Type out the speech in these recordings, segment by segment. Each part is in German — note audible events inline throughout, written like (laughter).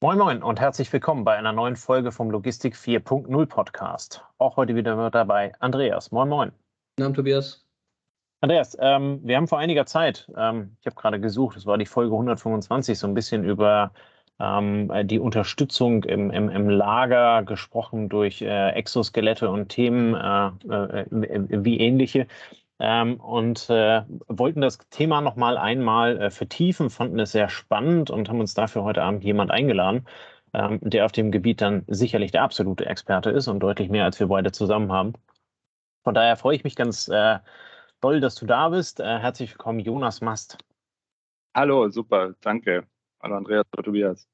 Moin Moin und herzlich willkommen bei einer neuen Folge vom Logistik 4.0 Podcast. Auch heute wieder dabei Andreas. Moin Moin. Guten Abend, Tobias. Andreas, ähm, wir haben vor einiger Zeit, ähm, ich habe gerade gesucht, es war die Folge 125, so ein bisschen über ähm, die Unterstützung im, im, im, Lager gesprochen durch äh, Exoskelette und Themen äh, äh, wie ähnliche ähm, und äh, wollten das Thema noch mal einmal äh, vertiefen, fanden es sehr spannend und haben uns dafür heute Abend jemand eingeladen, ähm, der auf dem Gebiet dann sicherlich der absolute Experte ist und deutlich mehr, als wir beide zusammen haben. Von daher freue ich mich ganz äh, doll, dass du da bist. Äh, herzlich willkommen, Jonas Mast. Hallo, super, danke. Hallo Andreas, Tobias.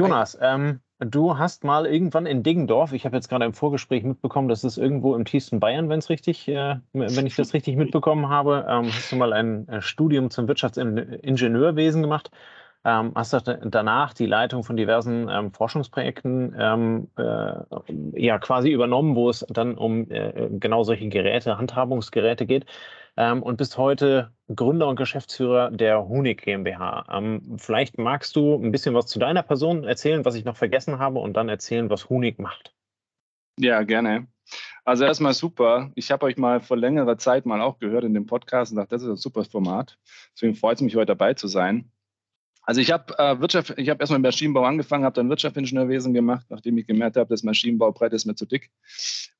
Jonas, ähm, Du hast mal irgendwann in Deggendorf, ich habe jetzt gerade im Vorgespräch mitbekommen, das ist irgendwo im tiefsten Bayern, wenn es richtig, äh, wenn ich das richtig mitbekommen habe, ähm, hast du mal ein äh, Studium zum Wirtschaftsingenieurwesen gemacht, ähm, hast danach die Leitung von diversen ähm, Forschungsprojekten ähm, äh, ja quasi übernommen, wo es dann um äh, genau solche Geräte, Handhabungsgeräte geht ähm, und bist heute Gründer und Geschäftsführer der Hunig GmbH. Ähm, vielleicht magst du ein bisschen was zu deiner Person erzählen, was ich noch vergessen habe, und dann erzählen, was Hunig macht. Ja, gerne. Also erstmal super. Ich habe euch mal vor längerer Zeit mal auch gehört in dem Podcast und dachte, das ist ein super Format. Deswegen freut es mich, heute dabei zu sein. Also ich habe äh, Wirtschaft, ich habe erstmal im Maschinenbau angefangen, habe dann Wirtschaftsingenieurwesen gemacht, nachdem ich gemerkt habe, das Maschinenbaubrett ist mir zu dick.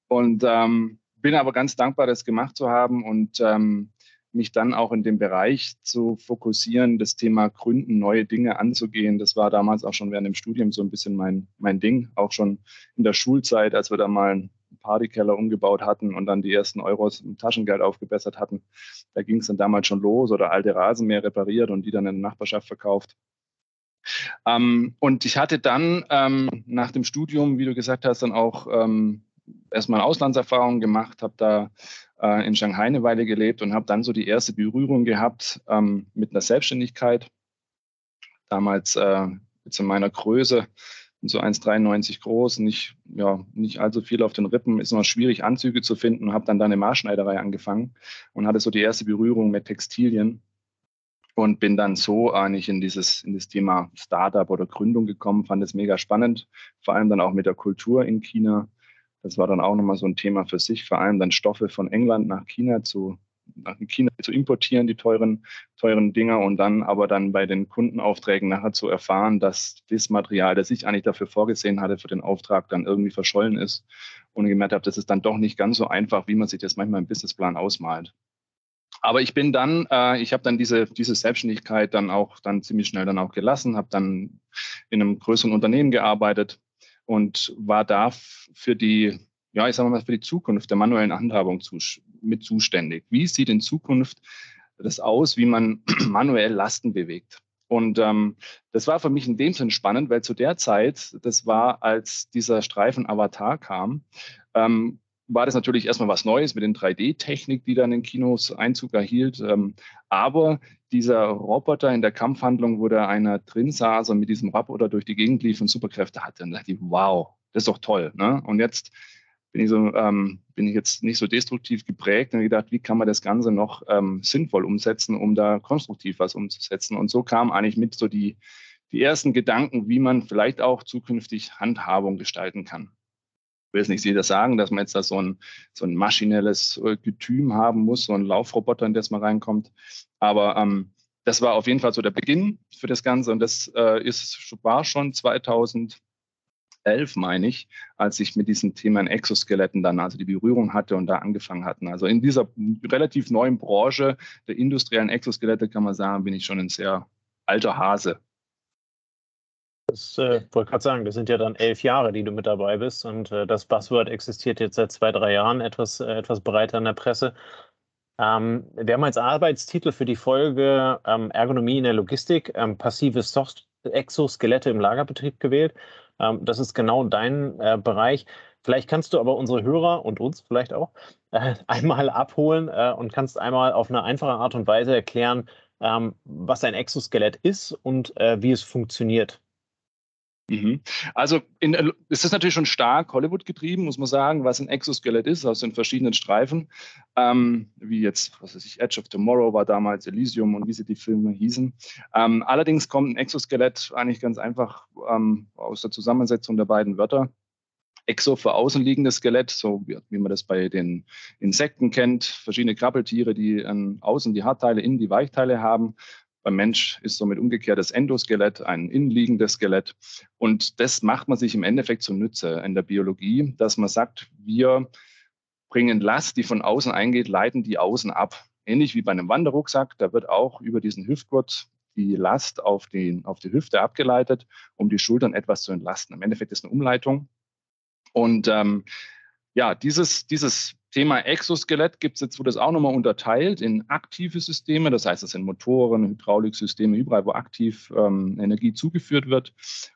Und ähm, bin aber ganz dankbar, das gemacht zu haben und ähm, mich dann auch in dem Bereich zu fokussieren, das Thema Gründen, neue Dinge anzugehen. Das war damals auch schon während dem Studium so ein bisschen mein, mein Ding. Auch schon in der Schulzeit, als wir da mal einen Partykeller umgebaut hatten und dann die ersten Euros im Taschengeld aufgebessert hatten. Da ging es dann damals schon los oder alte Rasenmäher repariert und die dann in der Nachbarschaft verkauft. Ähm, und ich hatte dann ähm, nach dem Studium, wie du gesagt hast, dann auch ähm, erstmal Auslandserfahrung gemacht, habe da äh, in Shanghai eine Weile gelebt und habe dann so die erste Berührung gehabt ähm, mit einer Selbstständigkeit. Damals äh, in meiner Größe, so 1,93 groß, nicht, ja, nicht allzu viel auf den Rippen, ist immer schwierig, Anzüge zu finden, habe dann da eine Maßschneiderei angefangen und hatte so die erste Berührung mit Textilien und bin dann so eigentlich in dieses, in das Thema Startup oder Gründung gekommen, fand es mega spannend, vor allem dann auch mit der Kultur in China das war dann auch nochmal so ein Thema für sich, vor allem dann Stoffe von England nach China zu, nach China zu importieren, die teuren, teuren Dinger und dann aber dann bei den Kundenaufträgen nachher zu erfahren, dass das Material, das ich eigentlich dafür vorgesehen hatte für den Auftrag, dann irgendwie verschollen ist und gemerkt habe, das ist dann doch nicht ganz so einfach, wie man sich das manchmal im Businessplan ausmalt. Aber ich bin dann, äh, ich habe dann diese, diese Selbstständigkeit dann auch dann ziemlich schnell dann auch gelassen, habe dann in einem größeren Unternehmen gearbeitet, und war da für die, ja, ich sage mal, für die Zukunft der manuellen Handhabung mit zuständig. Wie sieht in Zukunft das aus, wie man (clears throat) manuell Lasten bewegt? Und ähm, das war für mich in dem Sinn spannend, weil zu der Zeit, das war, als dieser Streifen Avatar kam, ähm, war das natürlich erstmal was Neues mit den 3D-Technik, die dann in Kinos Einzug erhielt. Ähm, aber dieser Roboter in der Kampfhandlung, wo da einer drin saß und mit diesem Roboter durch die Gegend lief und Superkräfte hatte, dann dachte ich, wow, das ist doch toll. Ne? Und jetzt bin ich so, ähm, bin ich jetzt nicht so destruktiv geprägt und gedacht, wie kann man das Ganze noch ähm, sinnvoll umsetzen, um da konstruktiv was umzusetzen. Und so kam eigentlich mit so die, die ersten Gedanken, wie man vielleicht auch zukünftig Handhabung gestalten kann will jetzt nicht jeder sagen, dass man jetzt da so ein, so ein maschinelles äh, Getüm haben muss, so ein Laufroboter, in das man reinkommt. Aber ähm, das war auf jeden Fall so der Beginn für das Ganze und das äh, ist, war schon 2011, meine ich, als ich mit diesen Themen Exoskeletten dann also die Berührung hatte und da angefangen hatten. Also in dieser relativ neuen Branche der industriellen Exoskelette kann man sagen, bin ich schon ein sehr alter Hase. Das äh, wollte gerade sagen, das sind ja dann elf Jahre, die du mit dabei bist. Und äh, das Buzzword existiert jetzt seit zwei, drei Jahren etwas, äh, etwas breiter in der Presse. Ähm, wir haben als Arbeitstitel für die Folge ähm, Ergonomie in der Logistik ähm, passive Soft Exoskelette im Lagerbetrieb gewählt. Ähm, das ist genau dein äh, Bereich. Vielleicht kannst du aber unsere Hörer und uns vielleicht auch äh, (laughs) einmal abholen äh, und kannst einmal auf eine einfache Art und Weise erklären, ähm, was ein Exoskelett ist und wie es funktioniert. Mhm. Also in, äh, es ist natürlich schon stark Hollywood getrieben, muss man sagen, was ein Exoskelett ist, aus den verschiedenen Streifen. Ähm, wie jetzt, was weiß ich, Edge of Tomorrow war damals, Elysium und wie sie die Filme hießen. Ähm, allerdings kommt ein Exoskelett eigentlich ganz einfach ähm, aus der Zusammensetzung der beiden Wörter. Exo für außenliegendes Skelett, so wie, wie, man das bei den Insekten kennt, verschiedene Krabbeltiere, die an außen die Hartteile, innen die Weichteile haben. Beim Mensch ist somit umgekehrt das Endoskelett ein innenliegendes Skelett. Und das macht man sich im Endeffekt zunutze in der Biologie, dass man sagt, wir bringen Last, die von außen eingeht, leiten die außen ab. Ähnlich wie bei einem Wanderrucksack, da wird auch über diesen Hüftgurt die Last auf die, auf die Hüfte abgeleitet, um die Schultern etwas zu entlasten. Im Endeffekt ist eine Umleitung. Und ähm, ja, dieses, dieses Thema Exoskelett gibt es jetzt, wo das auch nochmal unterteilt in aktive Systeme. Das heißt, das sind Motoren, Hydrauliksysteme, überall, wo aktiv ähm, Energie zugeführt wird.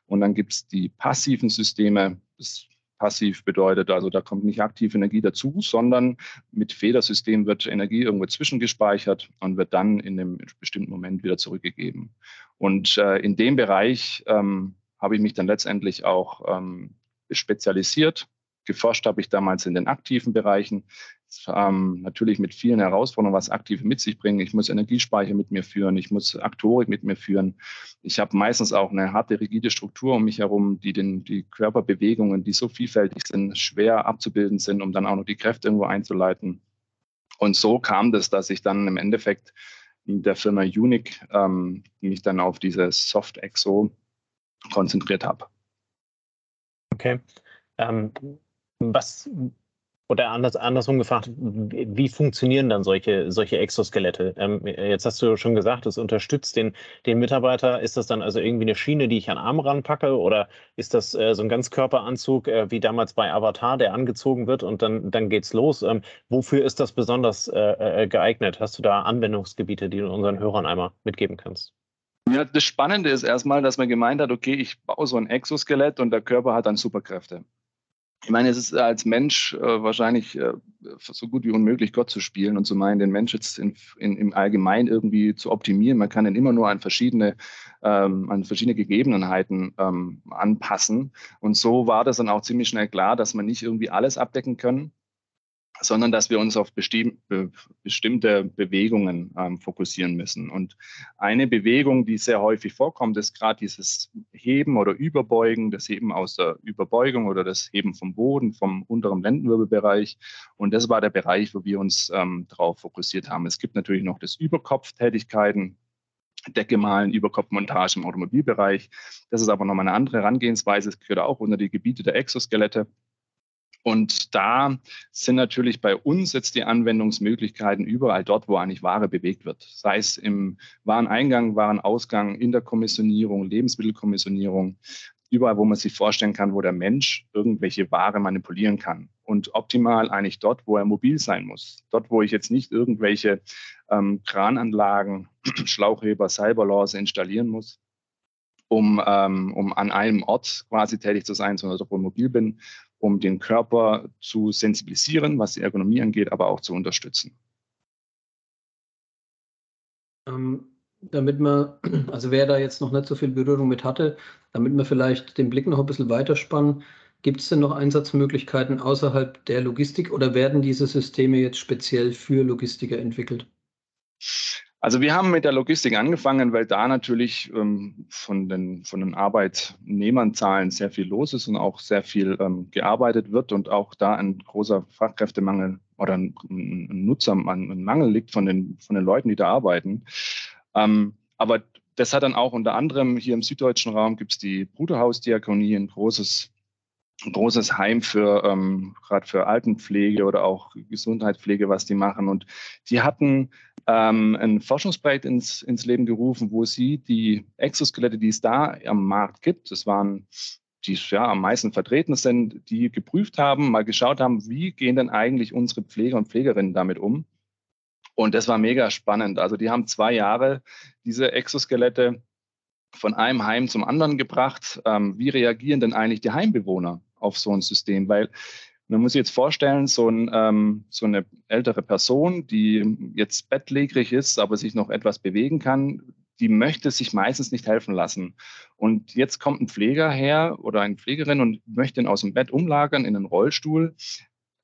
Und dann gibt es die passiven Systeme. Das passiv bedeutet also, da kommt nicht aktive Energie dazu, sondern mit Federsystem wird Energie irgendwo zwischengespeichert und wird dann in einem bestimmten Moment wieder zurückgegeben. Und äh, in dem Bereich ähm, habe ich mich dann letztendlich auch ähm, spezialisiert Geforscht habe ich damals in den aktiven Bereichen, ähm, natürlich mit vielen Herausforderungen, was Aktive mit sich bringen. Ich muss Energiespeicher mit mir führen, ich muss Aktorik mit mir führen. Ich habe meistens auch eine harte, rigide Struktur um mich herum, die den, die Körperbewegungen, die so vielfältig sind, schwer abzubilden sind, um dann auch noch die Kräfte irgendwo einzuleiten. Und so kam das, dass ich dann im Endeffekt mit der Firma Unique ähm, mich dann auf diese Soft Exo konzentriert habe. Okay. Ähm, was oder anders, andersrum gefragt, wie funktionieren dann solche, solche Exoskelette? Ähm, jetzt hast du schon gesagt, es unterstützt den, den Mitarbeiter. Ist das dann also irgendwie eine Schiene, die ich an den Arm ranpacke? Oder ist das äh, so ein Ganzkörperanzug, äh, wie damals bei Avatar, der angezogen wird und dann, dann geht's los? Ähm, wofür ist das besonders äh, äh geeignet? Hast du da Anwendungsgebiete, die du unseren Hörern einmal mitgeben kannst? Ja, das Spannende ist erstmal, dass man gemeint hat, okay, ich baue so ein Exoskelett und der Körper hat dann Superkräfte. Ich meine, es ist als Mensch äh, wahrscheinlich äh, so gut wie unmöglich, Gott zu spielen und zu meinen, den Mensch jetzt in, in, im Allgemeinen irgendwie zu optimieren. Man kann ihn immer nur an verschiedene, ähm, an verschiedene Gegebenheiten ähm, anpassen. Und so war das dann auch ziemlich schnell klar, dass man nicht irgendwie alles abdecken können sondern dass wir uns auf bestimm be bestimmte Bewegungen ähm, fokussieren müssen. Und eine Bewegung, die sehr häufig vorkommt, ist gerade dieses Heben oder Überbeugen, das Heben aus der Überbeugung oder das Heben vom Boden, vom unteren Lendenwirbelbereich. Und das war der Bereich, wo wir uns ähm, darauf fokussiert haben. Es gibt natürlich noch das Überkopftätigkeiten, Decke malen, Überkopfmontage im Automobilbereich. Das ist aber nochmal eine andere Herangehensweise. Es gehört auch unter die Gebiete der Exoskelette. Und da sind natürlich bei uns jetzt die Anwendungsmöglichkeiten überall dort, wo eigentlich Ware bewegt wird. Sei es im Wareneingang, Warenausgang, in der Kommissionierung, Lebensmittelkommissionierung, überall, wo man sich vorstellen kann, wo der Mensch irgendwelche Ware manipulieren kann. Und optimal eigentlich dort, wo er mobil sein muss. Dort, wo ich jetzt nicht irgendwelche ähm, Krananlagen, (clears throat) Schlauchheber, Cyberlaws installieren muss, um, ähm, um an einem Ort quasi tätig zu sein, sondern dort, wo ich mobil bin, um den Körper zu sensibilisieren, was die Ergonomie angeht, aber auch zu unterstützen. Ähm, damit man, also wer da jetzt noch nicht so viel Berührung mit hatte, damit wir vielleicht den Blick noch ein bisschen weiterspannen, gibt es denn noch Einsatzmöglichkeiten außerhalb der Logistik oder werden diese Systeme jetzt speziell für Logistiker entwickelt? Also wir haben mit der Logistik angefangen, weil da natürlich ähm, von, den, von den Arbeitnehmernzahlen sehr viel los ist und auch sehr viel ähm, gearbeitet wird und auch da ein großer Fachkräftemangel oder ein, ein Nutzer, ein Mangel liegt von den, von den Leuten, die da arbeiten. Ähm, aber das hat dann auch unter anderem hier im süddeutschen Raum gibt es die Bruderhausdiakonie, ein großes ein großes Heim für ähm, gerade für Altenpflege oder auch Gesundheitspflege, was die machen. Und die hatten ähm, ein Forschungsprojekt ins, ins Leben gerufen, wo sie die Exoskelette, die es da am Markt gibt, das waren die ja am meisten vertreten sind, die geprüft haben, mal geschaut haben, wie gehen denn eigentlich unsere Pfleger und Pflegerinnen damit um. Und das war mega spannend. Also die haben zwei Jahre diese Exoskelette von einem Heim zum anderen gebracht. Ähm, wie reagieren denn eigentlich die Heimbewohner auf so ein System? Weil man muss sich jetzt vorstellen, so, ein, ähm, so eine ältere Person, die jetzt bettlägerig ist, aber sich noch etwas bewegen kann, die möchte sich meistens nicht helfen lassen. Und jetzt kommt ein Pfleger her oder eine Pflegerin und möchte ihn aus dem Bett umlagern in einen Rollstuhl.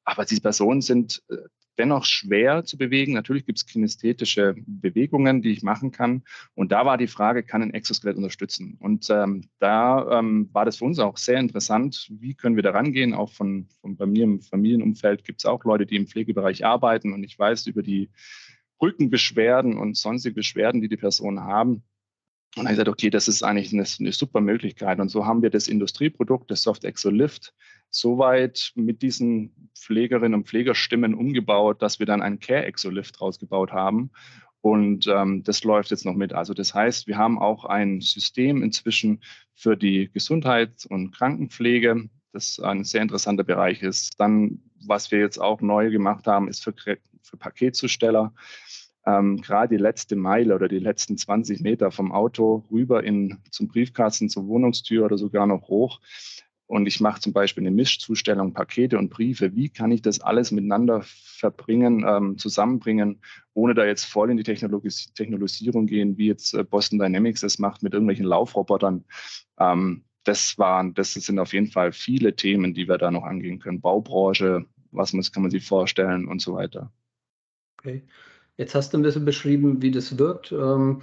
Aber diese Personen sind äh, dennoch schwer zu bewegen. Natürlich gibt es kinästhetische Bewegungen, die ich machen kann. Und da war die Frage, kann ein Exoskelett unterstützen? Und ähm, da ähm, war das für uns auch sehr interessant. Wie können wir da rangehen? Auch von, von bei mir im Familienumfeld gibt es auch Leute, die im Pflegebereich arbeiten. Und ich weiß über die Rückenbeschwerden und sonstige Beschwerden, die die Personen haben. Und dann habe ich gesagt, okay, das ist eigentlich eine, eine, super Möglichkeit. Und so haben wir das Industrieprodukt, das Soft Exo Lift, soweit mit diesen Pflegerinnen und Pflegerstimmen umgebaut, dass wir dann einen Care Exo Lift rausgebaut haben. Und ähm, das läuft jetzt noch mit. Also das heißt, wir haben auch ein System inzwischen für die Gesundheits- und Krankenpflege, das ein sehr interessanter Bereich ist. Dann, was wir jetzt auch neu gemacht haben, ist für, für Paketzusteller ähm, gerade die letzte Meile oder die letzten 20 Meter vom Auto rüber in, zum Briefkasten, zur Wohnungstür oder sogar noch hoch. Und ich mache zum Beispiel eine Mischzustellung, Pakete und Briefe. Wie kann ich das alles miteinander verbringen, ähm, zusammenbringen, ohne da jetzt voll in die Technologis Technologisierung gehen, wie jetzt äh, Boston Dynamics das macht mit irgendwelchen Laufrobotern. Ähm, das waren, das sind auf jeden Fall viele Themen, die wir da noch angehen können. Baubranche, was muss, kann man sich vorstellen und so weiter. Okay. Jetzt hast du ein bisschen beschrieben, wie das wirkt. Ähm,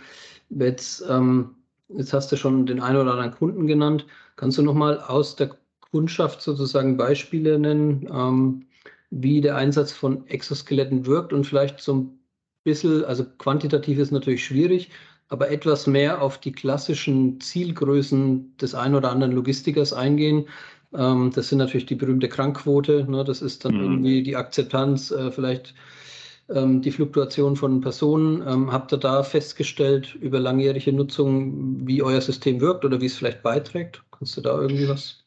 jetzt, ähm, jetzt hast du schon den einen oder anderen Kunden genannt. Kannst du nochmal aus der Kundschaft sozusagen Beispiele nennen, ähm, wie der Einsatz von Exoskeletten wirkt und vielleicht so ein bisschen, also quantitativ ist natürlich schwierig, aber etwas mehr auf die klassischen Zielgrößen des einen oder anderen Logistikers eingehen. Das sind natürlich die berühmte Krankquote, ne? das ist dann mhm. irgendwie die Akzeptanz, äh, vielleicht die Fluktuation von Personen. Ähm, habt ihr da festgestellt über langjährige Nutzung, wie euer System wirkt oder wie es vielleicht beiträgt? Kannst du da irgendwie was?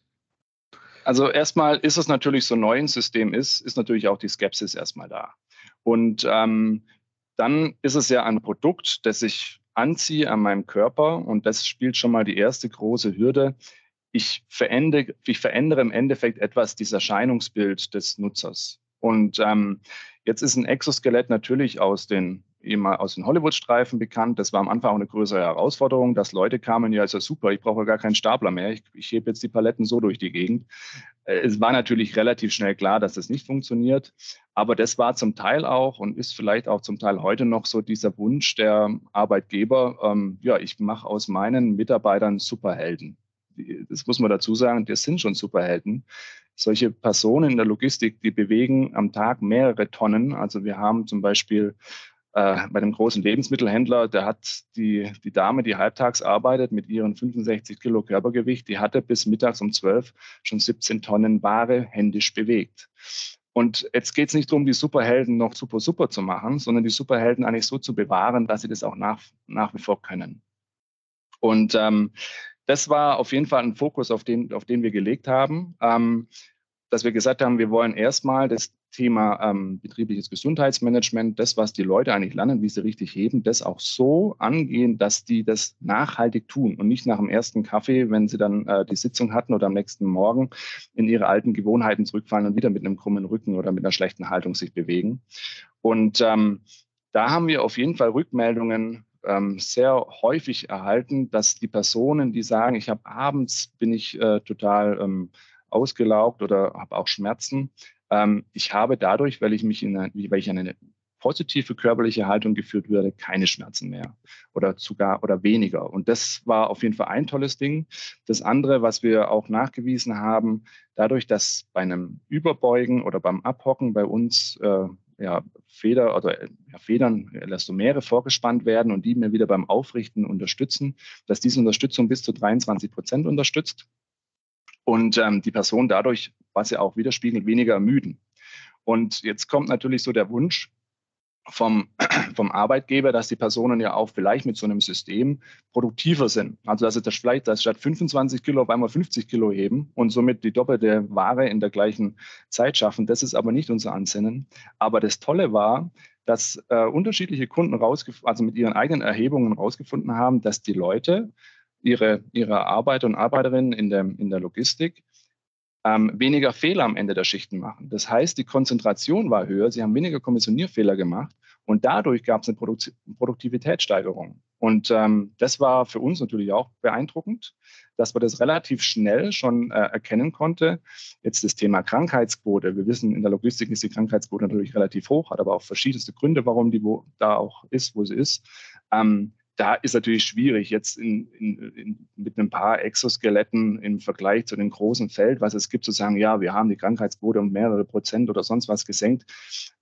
Also erstmal ist es natürlich so neu ein System ist, ist natürlich auch die Skepsis erstmal da. Und ähm, dann ist es ja ein Produkt, das ich anziehe an meinem Körper und das spielt schon mal die erste große Hürde. Ich verändere, ich verändere im Endeffekt etwas das Erscheinungsbild des Nutzers. Und ähm, Jetzt ist ein Exoskelett natürlich aus den aus den Hollywood-Streifen bekannt. Das war am Anfang auch eine größere Herausforderung, dass Leute kamen, ja, ist ja super, ich brauche gar keinen Stapler mehr, ich, ich hebe jetzt die Paletten so durch die Gegend. Äh, es war natürlich relativ schnell klar, dass das nicht funktioniert, aber das war zum Teil auch und ist vielleicht auch zum Teil heute noch so dieser Wunsch der Arbeitgeber, ähm, ja, ich mache aus meinen Mitarbeitern Superhelden. Das muss man dazu sagen, das sind schon Superhelden solche Personen in der Logistik, die bewegen am Tag mehrere Tonnen. Also wir haben zum Beispiel äh, bei einem großen Lebensmittelhändler, der hat die, die Dame, die halbtags arbeitet mit ihren 65 Kilo Körpergewicht, die hatte bis mittags um 12 schon 17 Tonnen Ware händisch bewegt. Und jetzt geht es nicht darum, die Superhelden noch super, super zu machen, sondern die Superhelden eigentlich so zu bewahren, dass sie das auch nach, nach wie vor können. Und ähm, das war auf jeden Fall ein Fokus, auf den, auf den wir gelegt haben, ähm, dass wir gesagt haben, wir wollen erstmal das Thema ähm, betriebliches Gesundheitsmanagement, das, was die Leute eigentlich lernen, wie sie richtig heben, das auch so angehen, dass die das nachhaltig tun und nicht nach dem ersten Kaffee, wenn sie dann äh, die Sitzung hatten oder am nächsten Morgen in ihre alten Gewohnheiten zurückfallen und wieder mit einem krummen Rücken oder mit einer schlechten Haltung sich bewegen. Und ähm, da haben wir auf jeden Fall Rückmeldungen ähm, sehr häufig erhalten, dass die Personen, die sagen, ich habe abends bin ich äh, total ähm, ausgelaugt oder habe auch Schmerzen, ähm, ich habe dadurch, weil ich mich in eine, weil ich in eine positive körperliche Haltung geführt werde, keine Schmerzen mehr oder sogar oder weniger. Und das war auf jeden Fall ein tolles Ding. Das andere, was wir auch nachgewiesen haben, dadurch, dass bei einem Überbeugen oder beim Abhocken bei uns äh, ja, Feder oder ja, Federn, Elastomere vorgespannt werden und die mir wieder beim Aufrichten unterstützen, dass diese Unterstützung bis zu 23 Prozent unterstützt und ähm, die Person dadurch, was ja auch widerspiegelt, weniger ermüden. Und jetzt kommt natürlich so der Wunsch, vom, (clears throat) vom Arbeitgeber, dass die Personen ja auch vielleicht mit so einem System produktiver sind. Also dass sie das vielleicht dass statt 25 Kilo auf einmal 50 Kilo heben und somit die doppelte Ware in der gleichen Zeit schaffen. Das ist aber nicht unser Ansinnen. Aber das Tolle war, dass äh, unterschiedliche Kunden also mit ihren eigenen Erhebungen rausgefunden haben, dass die Leute ihre, ihre Arbeiter und Arbeiterinnen in der, in der Logistik ähm, weniger Fehler am Ende der Schichten machen. Das heißt, die Konzentration war höher, sie haben weniger Kommissionierfehler gemacht und dadurch gab es eine Produkt Produktivitätssteigerung. Und ähm, das war für uns natürlich auch beeindruckend, dass man das relativ schnell schon äh, erkennen konnte. Jetzt das Thema Krankheitsquote. Wir wissen, in der Logistik ist die Krankheitsquote natürlich relativ hoch, hat aber auch verschiedenste Gründe, warum die wo, da auch ist, wo sie ist. Ähm, da ist natürlich schwierig, jetzt in, in, in, mit ein paar Exoskeletten im Vergleich zu dem großen Feld, was es gibt, zu sagen, ja, wir haben die Krankheitsquote um mehrere Prozent oder sonst was gesenkt,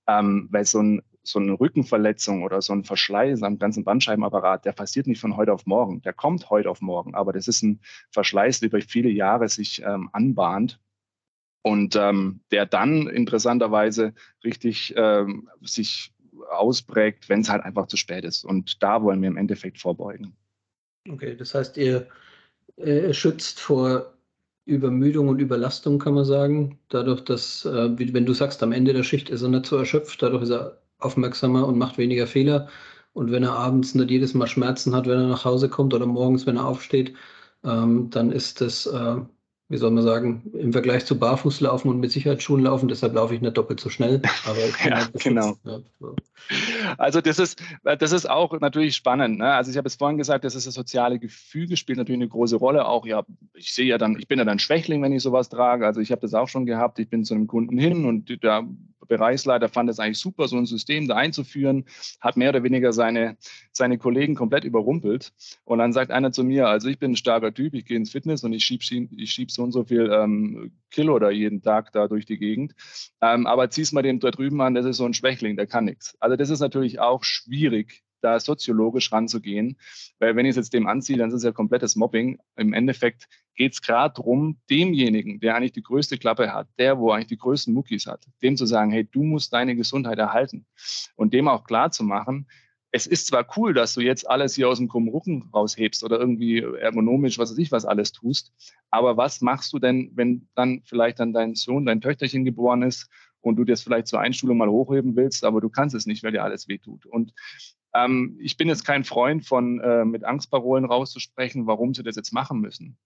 ähm, weil so, ein, so eine Rückenverletzung oder so ein Verschleiß am ganzen Bandscheibenapparat, der passiert nicht von heute auf morgen, der kommt heute auf morgen, aber das ist ein Verschleiß, der über viele Jahre sich ähm, anbahnt. Und ähm, der dann interessanterweise richtig ähm, sich ausprägt, wenn es halt einfach zu spät ist. Und da wollen wir im Endeffekt vorbeugen. Okay, das heißt, ihr äh, schützt vor Übermüdung und Überlastung, kann man sagen. Dadurch, dass, äh, wenn du sagst, am Ende der Schicht ist er nicht so erschöpft, dadurch ist er aufmerksamer und macht weniger Fehler. Und wenn er abends nicht jedes Mal Schmerzen hat, wenn er nach Hause kommt oder morgens, wenn er aufsteht, ähm, dann ist das äh, wie soll man sagen, im Vergleich zu Barfußlaufen und mit Sicherheitsschuhen laufen, deshalb laufe ich nicht doppelt so schnell. Aber (laughs) ja, halt genau. Ja, so. Also das ist, das ist auch natürlich spannend. Ne? Also ich habe es vorhin gesagt, das ist das soziale Gefüge, spielt natürlich eine große Rolle. Auch ja, ich sehe ja dann, ich bin ja dann Schwächling, wenn ich sowas trage. Also ich habe das auch schon gehabt. Ich bin zu einem Kunden hin und der Bereichsleiter fand es eigentlich super, so ein System da einzuführen, hat mehr oder weniger seine, seine Kollegen komplett überrumpelt. Und dann sagt einer zu mir, also ich bin ein starker Typ, ich gehe ins Fitness und ich schiebe ich schieb so und so viel ähm, Kilo da jeden Tag da durch die Gegend. Ähm, aber zieh's mal dem da drüben an, das ist so ein Schwächling, der kann nichts. Also das ist natürlich auch schwierig, da soziologisch ranzugehen. Weil wenn ich es jetzt dem anziehe, dann ist es ja komplettes Mobbing. Im Endeffekt geht es gerade darum, demjenigen, der eigentlich die größte Klappe hat, der, wo eigentlich die größten Muckis hat, dem zu sagen, hey, du musst deine Gesundheit erhalten. Und dem auch klar zu machen, es ist zwar cool, dass du jetzt alles hier aus dem krummen Rücken raushebst oder irgendwie ergonomisch, was weiß ich, was alles tust, aber was machst du denn, wenn dann vielleicht dann dein Sohn, dein Töchterchen geboren ist und du das vielleicht zur Einschulung mal hochheben willst, aber du kannst es nicht, weil dir alles wehtut. Und ähm, ich bin jetzt kein Freund von äh, mit Angstparolen rauszusprechen, warum sie das jetzt machen müssen.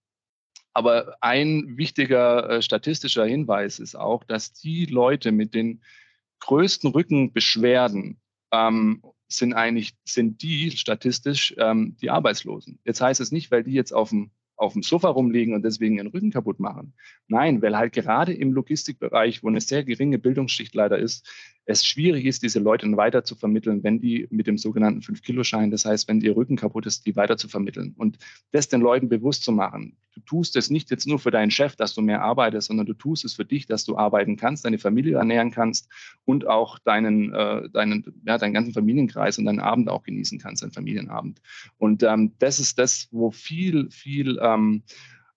Aber ein wichtiger äh, statistischer Hinweis ist auch, dass die Leute mit den größten Rückenbeschwerden ähm, sind eigentlich sind die statistisch ähm, die Arbeitslosen. Jetzt heißt es nicht, weil die jetzt auf dem auf dem Sofa rumliegen und deswegen ihren Rücken kaputt machen. Nein, weil halt gerade im Logistikbereich, wo eine sehr geringe Bildungsschicht leider ist, es schwierig ist, diese Leute weiter zu vermitteln, wenn die mit dem sogenannten 5-Kilo-Schein, das heißt, wenn ihr Rücken kaputt ist, die weiter zu vermitteln. Und das den Leuten bewusst zu machen. Du tust es nicht jetzt nur für deinen Chef, dass du mehr arbeitest, sondern du tust es für dich, dass du arbeiten kannst, deine Familie ernähren kannst und auch deinen, äh, deinen, ja, deinen ganzen Familienkreis und deinen Abend auch genießen kannst, deinen Familienabend. Und ähm, das ist das, wo viel, viel ähm,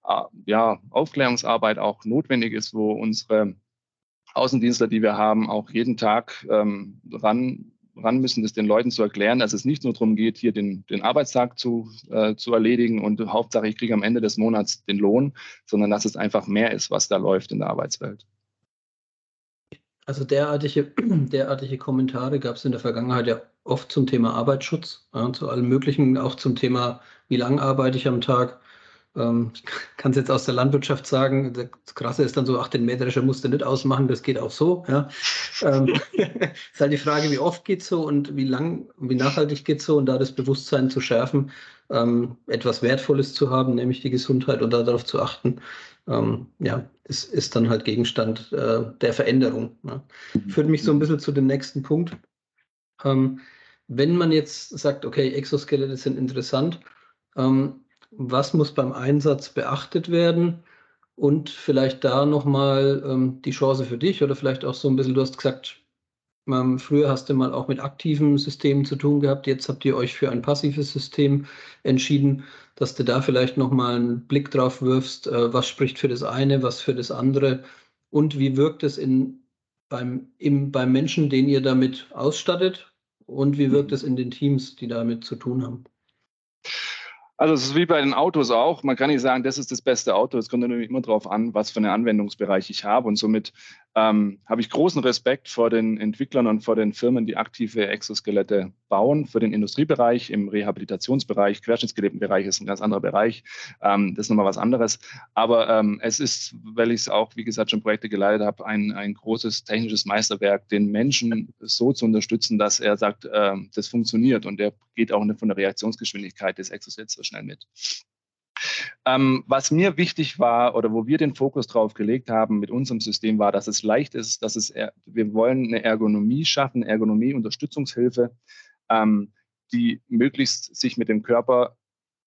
äh, ja, Aufklärungsarbeit auch notwendig ist, wo unsere Außendienstler, die wir haben, auch jeden Tag ähm, ran, ran müssen, das den Leuten zu erklären, dass es nicht nur darum geht, hier den, den Arbeitstag zu, äh, zu erledigen und Hauptsache ich kriege am Ende des Monats den Lohn, sondern dass es einfach mehr ist, was da läuft in der Arbeitswelt. Also derartige, (clears throat) derartige Kommentare gab es in der Vergangenheit ja oft zum Thema Arbeitsschutz, ja, zu allem Möglichen, auch zum Thema, wie lange arbeite ich am Tag. Ähm, ich kann es jetzt aus der Landwirtschaft sagen. Das Krasse ist dann so, ach, den Mähdrescher musst du nicht ausmachen, das geht auch so. Ja. Ähm, (laughs) ist halt die Frage, wie oft geht es so und wie lang, wie nachhaltig geht es so und da das Bewusstsein zu schärfen, ähm, etwas Wertvolles zu haben, nämlich die Gesundheit und darauf zu achten. Ja, ist, ist dann halt Gegenstand äh, der Veränderung. Ja. Führt mich so ein bisschen zu dem nächsten Punkt. Wenn man jetzt sagt, okay, Exoskelette sind interessant, was muss beim Einsatz beachtet werden? Und vielleicht da nochmal ähm, die Chance für dich oder vielleicht auch so ein bisschen, du hast gesagt, ähm, früher hast du mal auch mit aktiven Systemen zu tun gehabt, jetzt habt ihr euch für ein passives System entschieden, dass du da vielleicht nochmal einen Blick drauf wirfst, äh, was spricht für das eine, was für das andere und wie wirkt es in, beim, im, beim Menschen, den ihr damit ausstattet und wie wirkt es in den Teams, die damit zu tun haben? Also es ist wie bei den Autos auch. Man kann nicht sagen, das ist das beste Auto. Es kommt natürlich immer darauf an, was für einen Anwendungsbereich ich habe. Und somit ähm, habe ich großen Respekt vor den Entwicklern und vor den Firmen, die aktive Exoskelette bauen. Für den Industriebereich, im Rehabilitationsbereich, Querschnittsgelähtenbereich ist ein ganz anderer Bereich. Ähm, das ist nochmal was anderes. Aber ähm, es ist, weil ich es auch, wie gesagt, schon Projekte geleitet habe, ein, ein großes technisches Meisterwerk, den Menschen so zu unterstützen, dass er sagt, äh, das funktioniert und der geht auch von der Reaktionsgeschwindigkeit des Exosets so schnell mit. Ähm, was mir wichtig war oder wo wir den Fokus drauf gelegt haben mit unserem System war, dass es leicht ist, dass es, wir wollen eine Ergonomie schaffen, Ergonomie-Unterstützungshilfe, ähm, die möglichst sich mit dem Körper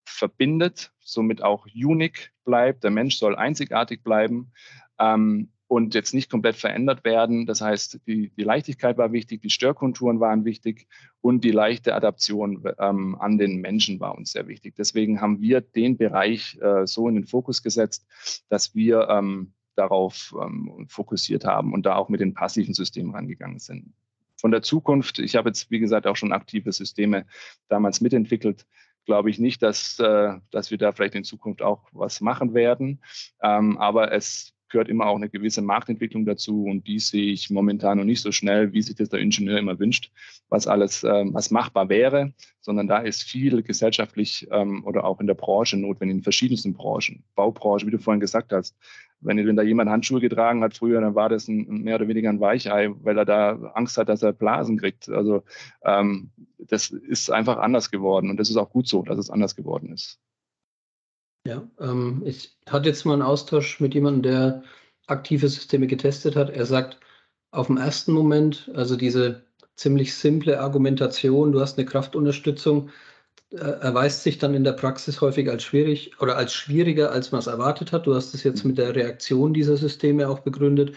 verbindet, somit auch unique bleibt. Der Mensch soll einzigartig bleiben. Ähm, und jetzt nicht komplett verändert werden. Das heißt, die, die Leichtigkeit war wichtig, die Störkonturen waren wichtig und die leichte Adaption ähm, an den Menschen war uns sehr wichtig. Deswegen haben wir den Bereich äh, so in den Fokus gesetzt, dass wir ähm, darauf ähm, fokussiert haben und da auch mit den passiven Systemen rangegangen sind. Von der Zukunft, ich habe jetzt, wie gesagt, auch schon aktive Systeme damals mitentwickelt, glaube ich nicht, dass, äh, dass wir da vielleicht in Zukunft auch was machen werden. Ähm, aber es gehört immer auch eine gewisse Marktentwicklung dazu und die sehe ich momentan noch nicht so schnell, wie sich das der Ingenieur immer wünscht, was alles, ähm, was machbar wäre, sondern da ist viel gesellschaftlich ähm, oder auch in der Branche notwendig, in verschiedensten Branchen, Baubranche, wie du vorhin gesagt hast. Wenn, wenn da jemand Handschuhe getragen hat früher, dann war das ein, mehr oder weniger ein Weichei, weil er da Angst hat, dass er Blasen kriegt. Also ähm, das ist einfach anders geworden und das ist auch gut so, dass es anders geworden ist. Ja, ähm, ich hatte jetzt mal einen Austausch mit jemandem, der aktive Systeme getestet hat. Er sagt, auf dem ersten Moment, also diese ziemlich simple Argumentation, du hast eine Kraftunterstützung, äh, erweist sich dann in der Praxis häufig als schwierig oder als schwieriger, als man es erwartet hat. Du hast es jetzt mit der Reaktion dieser Systeme auch begründet.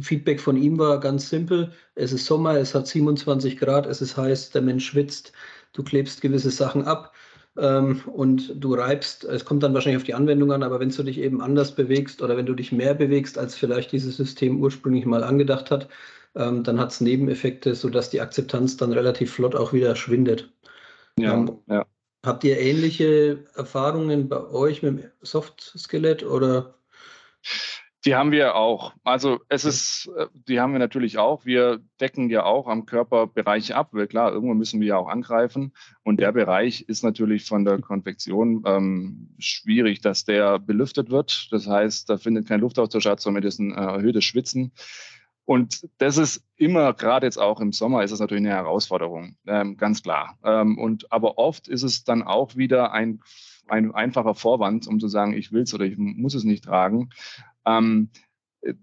Feedback von ihm war ganz simpel. Es ist Sommer, es hat 27 Grad, es ist heiß, der Mensch schwitzt, du klebst gewisse Sachen ab ähm, und du reibst, es kommt dann wahrscheinlich auf die Anwendung an, aber wenn du dich eben anders bewegst oder wenn du dich mehr bewegst, als vielleicht dieses System ursprünglich mal angedacht hat, ähm, dann hat es Nebeneffekte, sodass die Akzeptanz dann relativ flott auch wieder schwindet. Ja, ähm, ja. Habt ihr ähnliche Erfahrungen bei euch mit dem Soft-Skelett oder? Die haben wir auch. Also es ist, äh, die haben wir natürlich auch. Wir decken ja auch am Körper Bereiche ab, weil klar, irgendwo müssen wir ja auch angreifen. Und der Bereich ist natürlich von der Konvektion ähm, schwierig, dass der belüftet wird. Das heißt, da findet kein Luftaustausch statt, sondern ist ein äh, erhöhtes Schwitzen. Und das ist immer, gerade jetzt auch im Sommer, ist es natürlich eine Herausforderung, ähm, ganz klar. Ähm, und aber oft ist es dann auch wieder ein ein einfacher Vorwand, um zu sagen, ich will es oder ich muss es nicht tragen. Ähm,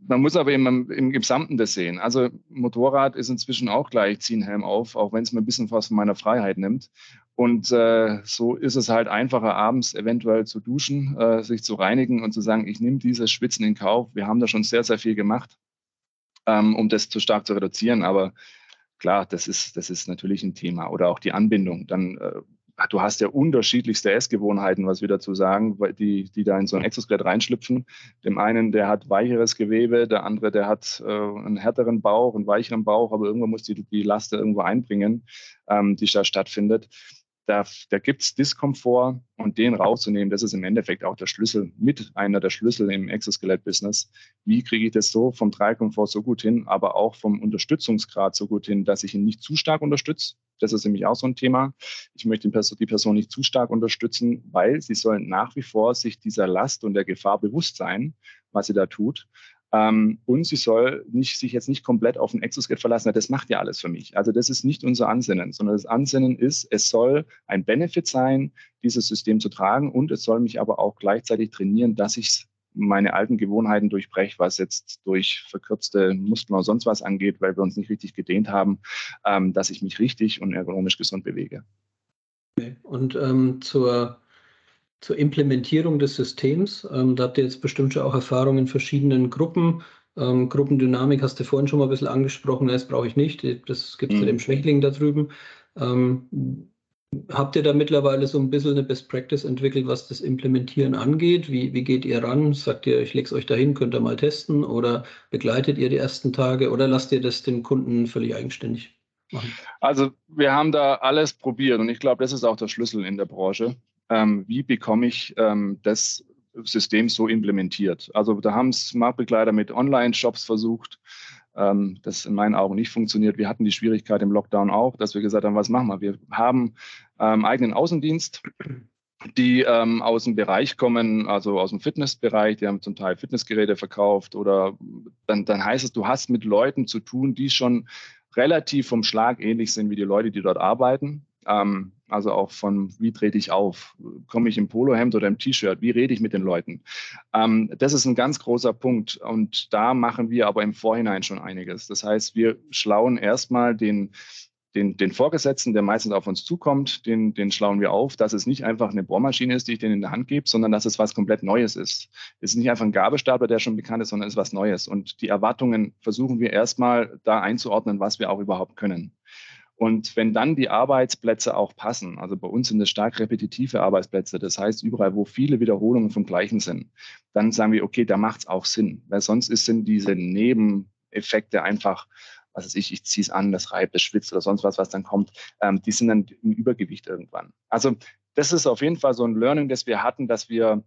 man muss aber im, im Gesamten das sehen. Also Motorrad ist inzwischen auch gleich, ziehen Helm auf, auch wenn es mir ein bisschen was von meiner Freiheit nimmt. Und äh, so ist es halt einfacher, abends eventuell zu duschen, äh, sich zu reinigen und zu sagen, ich nehme dieses Schwitzen in Kauf. Wir haben da schon sehr, sehr viel gemacht, ähm, um das zu stark zu reduzieren. Aber klar, das ist, das ist natürlich ein Thema. Oder auch die Anbindung. Dann äh, du hast ja unterschiedlichste Essgewohnheiten, was wir dazu sagen, die, die da in so ein Exoskelett reinschlüpfen. Dem einen, der hat weicheres Gewebe, der andere, der hat äh, einen härteren Bauch, einen weicheren Bauch, aber irgendwo muss die, die Last irgendwo einbringen, ähm, die da stattfindet da, da gibt es Diskomfort und den rauszunehmen, das ist im Endeffekt auch der Schlüssel, mit einer der Schlüssel im Exoskelett-Business. Wie kriege ich das so vom Dreikomfort so gut hin, aber auch vom Unterstützungsgrad so gut hin, dass ich ihn nicht zu stark unterstütze? Das ist nämlich auch so ein Thema. Ich möchte die Person nicht zu stark unterstützen, weil sie soll nach wie vor sich dieser Last und der Gefahr bewusst sein, was sie da tut. Ähm, und sie soll nicht, sich jetzt nicht komplett auf ein Exoskelett verlassen. Das macht ja alles für mich. Also das ist nicht unser Ansinnen, sondern das Ansinnen ist, es soll ein Benefit sein, dieses System zu tragen und es soll mich aber auch gleichzeitig trainieren, dass ich meine alten Gewohnheiten durchbreche, was jetzt durch verkürzte Muskeln oder sonst was angeht, weil wir uns nicht richtig gedehnt haben, ähm, dass ich mich richtig und ergonomisch gesund bewege. Und ähm, zur zur Implementierung des Systems. Ähm, da habt ihr jetzt bestimmt schon auch Erfahrungen in verschiedenen Gruppen. Ähm, Gruppendynamik hast du vorhin schon mal ein bisschen angesprochen, das brauche ich nicht. Das gibt es mhm. mit dem Schwächling da drüben. Ähm, habt ihr da mittlerweile so ein bisschen eine Best Practice entwickelt, was das Implementieren angeht? Wie, wie geht ihr ran? Sagt ihr, ich lege es euch dahin, könnt ihr mal testen? Oder begleitet ihr die ersten Tage oder lasst ihr das den Kunden völlig eigenständig machen? Also wir haben da alles probiert und ich glaube, das ist auch der Schlüssel in der Branche wie bekomme ich ähm, das System so implementiert. Also da haben es Marktbegleiter mit Online-Shops versucht, ähm, das in meinen Augen nicht funktioniert. Wir hatten die Schwierigkeit im Lockdown auch, dass wir gesagt haben, was machen wir? Wir haben ähm, eigenen Außendienst, die ähm, aus dem Bereich kommen, also aus dem Fitnessbereich, die haben zum Teil Fitnessgeräte verkauft oder dann, dann heißt es, du hast mit Leuten zu tun, die schon relativ vom Schlag ähnlich sind wie die Leute, die dort arbeiten. Ähm, also auch von, wie trete ich auf? Komme ich im Polohemd oder im T-Shirt? Wie rede ich mit den Leuten? Ähm, das ist ein ganz großer Punkt. Und da machen wir aber im Vorhinein schon einiges. Das heißt, wir schlauen erstmal den, den, den Vorgesetzten, der meistens auf uns zukommt, den, den schlauen wir auf, dass es nicht einfach eine Bohrmaschine ist, die ich denen in der Hand gebe, sondern dass es was komplett Neues ist. Es ist nicht einfach ein Gabelstapler, der schon bekannt ist, sondern es ist was Neues. Und die Erwartungen versuchen wir erstmal da einzuordnen, was wir auch überhaupt können. Und wenn dann die Arbeitsplätze auch passen, also bei uns sind es stark repetitive Arbeitsplätze, das heißt überall, wo viele Wiederholungen vom Gleichen sind, dann sagen wir, okay, da macht es auch Sinn, weil sonst sind diese Nebeneffekte einfach, was weiß ich, ich ziehe es an, das reibt, das schwitzt oder sonst was, was dann kommt, ähm, die sind dann im Übergewicht irgendwann. Also das ist auf jeden Fall so ein Learning, das wir hatten, dass wir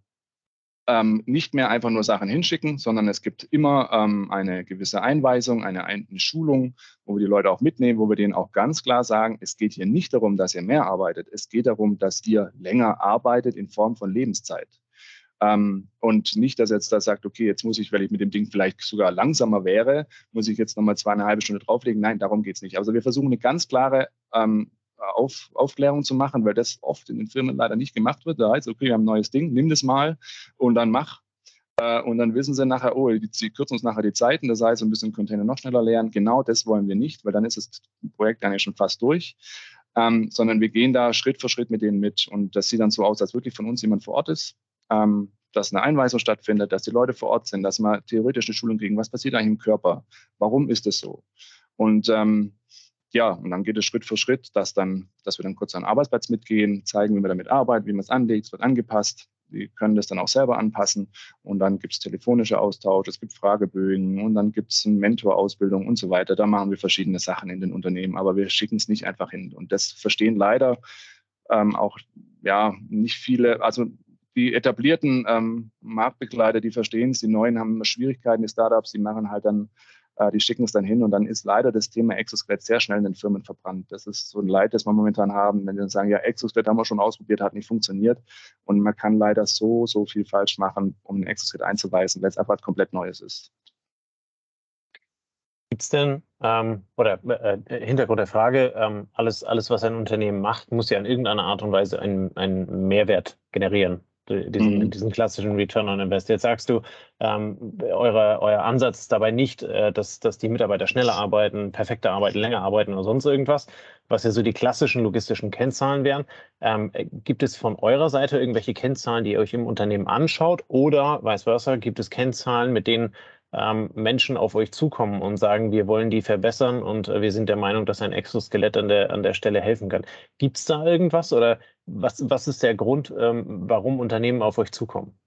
ähm, nicht mehr einfach nur Sachen hinschicken, sondern es gibt immer ähm, eine gewisse Einweisung, eine, eine, Schulung, wo wir die Leute auch mitnehmen, wo wir denen auch ganz klar sagen, es geht hier nicht darum, dass ihr mehr arbeitet, es geht darum, dass ihr länger arbeitet in Form von Lebenszeit. Ähm, und nicht, dass jetzt da sagt, okay, jetzt muss ich, weil ich mit dem Ding vielleicht sogar langsamer wäre, muss ich jetzt nochmal zweieinhalb Stunde drauflegen. Nein, darum geht es nicht. Also wir versuchen eine ganz klare ähm, auf, Aufklärung zu machen, weil das oft in den Firmen leider nicht gemacht wird. Da heißt, okay, wir haben ein neues Ding, nimm das mal und dann mach. Äh, und dann wissen sie nachher, oh, die, die kürzen uns nachher die Zeiten, das heißt, ein bisschen Container noch schneller leeren. Genau das wollen wir nicht, weil dann ist das Projekt eigentlich schon fast durch. Ähm, sondern wir gehen da Schritt für Schritt mit denen mit. Und das sieht dann so aus, als wirklich von uns jemand vor Ort ist, ähm, dass eine Einweisung stattfindet, dass die Leute vor Ort sind, dass wir theoretisch eine Schulung kriegen, was passiert eigentlich im Körper, warum ist es so? Und ähm, ja, und dann geht es Schritt für Schritt, dass, dann, dass wir dann kurz an den Arbeitsplatz mitgehen, zeigen, wie man damit arbeitet, wie man es anlegt, es wird angepasst. Die können das dann auch selber anpassen. Und dann gibt es telefonische Austausch, es gibt Fragebögen und dann gibt es eine Mentorausbildung und so weiter. Da machen wir verschiedene Sachen in den Unternehmen, aber wir schicken es nicht einfach hin. Und das verstehen leider ähm, auch ja nicht viele, also die etablierten ähm, Marktbegleiter, die verstehen es, die neuen haben Schwierigkeiten, die Startups, die machen halt dann die schicken es dann hin und dann ist leider das Thema Exoskelett sehr schnell in den Firmen verbrannt. Das ist so ein Leid, das wir momentan haben, wenn sie dann sagen, ja, Exoskelett haben wir schon ausprobiert, hat nicht funktioniert und man kann leider so, so viel falsch machen, um ein Exoskelett einzuweisen, weil es einfach komplett Neues ist. Gibt es denn, ähm, oder äh, Hintergrund der Frage, ähm, alles, alles, was ein Unternehmen macht, muss ja in irgendeiner Art und Weise einen, einen Mehrwert generieren diesen, mhm. diesen klassischen Return on Invest. Jetzt sagst du, ähm, eure, euer Ansatz ist dabei nicht, äh, dass, dass die Mitarbeiter schneller arbeiten, perfekter arbeiten, länger arbeiten oder sonst irgendwas, was ja so die klassischen logistischen Kennzahlen wären. Ähm, gibt es von eurer Seite irgendwelche Kennzahlen, die ihr euch im Unternehmen anschaut oder vice versa, gibt es Kennzahlen, mit denen ähm, Menschen auf euch zukommen und sagen, wir wollen die verbessern und äh, wir sind der Meinung, dass ein Exoskelett an der, an der Stelle helfen kann. Gibt es da irgendwas oder was, was ist der Grund, ähm, warum Unternehmen auf euch zukommen?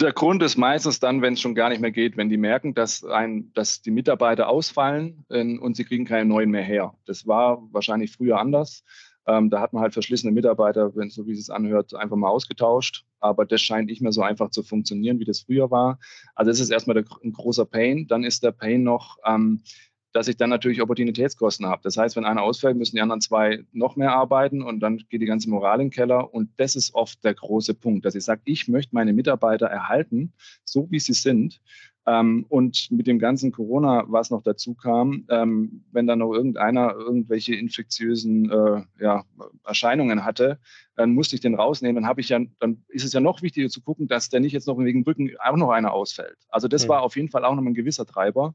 Der Grund ist meistens dann, wenn es schon gar nicht mehr geht, wenn die merken, dass, ein, dass die Mitarbeiter ausfallen äh, und sie kriegen keine neuen mehr her. Das war wahrscheinlich früher anders. Ähm, da hat man halt verschlissene Mitarbeiter, wenn so wie es anhört, einfach mal ausgetauscht. Aber das scheint nicht mehr so einfach zu funktionieren, wie das früher war. Also das ist erstmal der, ein großer Pain. Dann ist der Pain noch, ähm, dass ich dann natürlich Opportunitätskosten habe. Das heißt, wenn einer ausfällt, müssen die anderen zwei noch mehr arbeiten und dann geht die ganze Moral in den Keller. Und das ist oft der große Punkt, dass ich sage, ich möchte meine Mitarbeiter erhalten, so wie sie sind. Ähm, und mit dem ganzen Corona, was noch dazu kam, ähm, wenn dann noch irgendeiner irgendwelche infektiösen äh, ja, Erscheinungen hatte, dann musste ich den rausnehmen. Dann habe ich ja, dann ist es ja noch wichtiger zu gucken, dass der nicht jetzt noch wegen Rücken auch noch einer ausfällt. Also das mhm. war auf jeden Fall auch noch ein gewisser Treiber.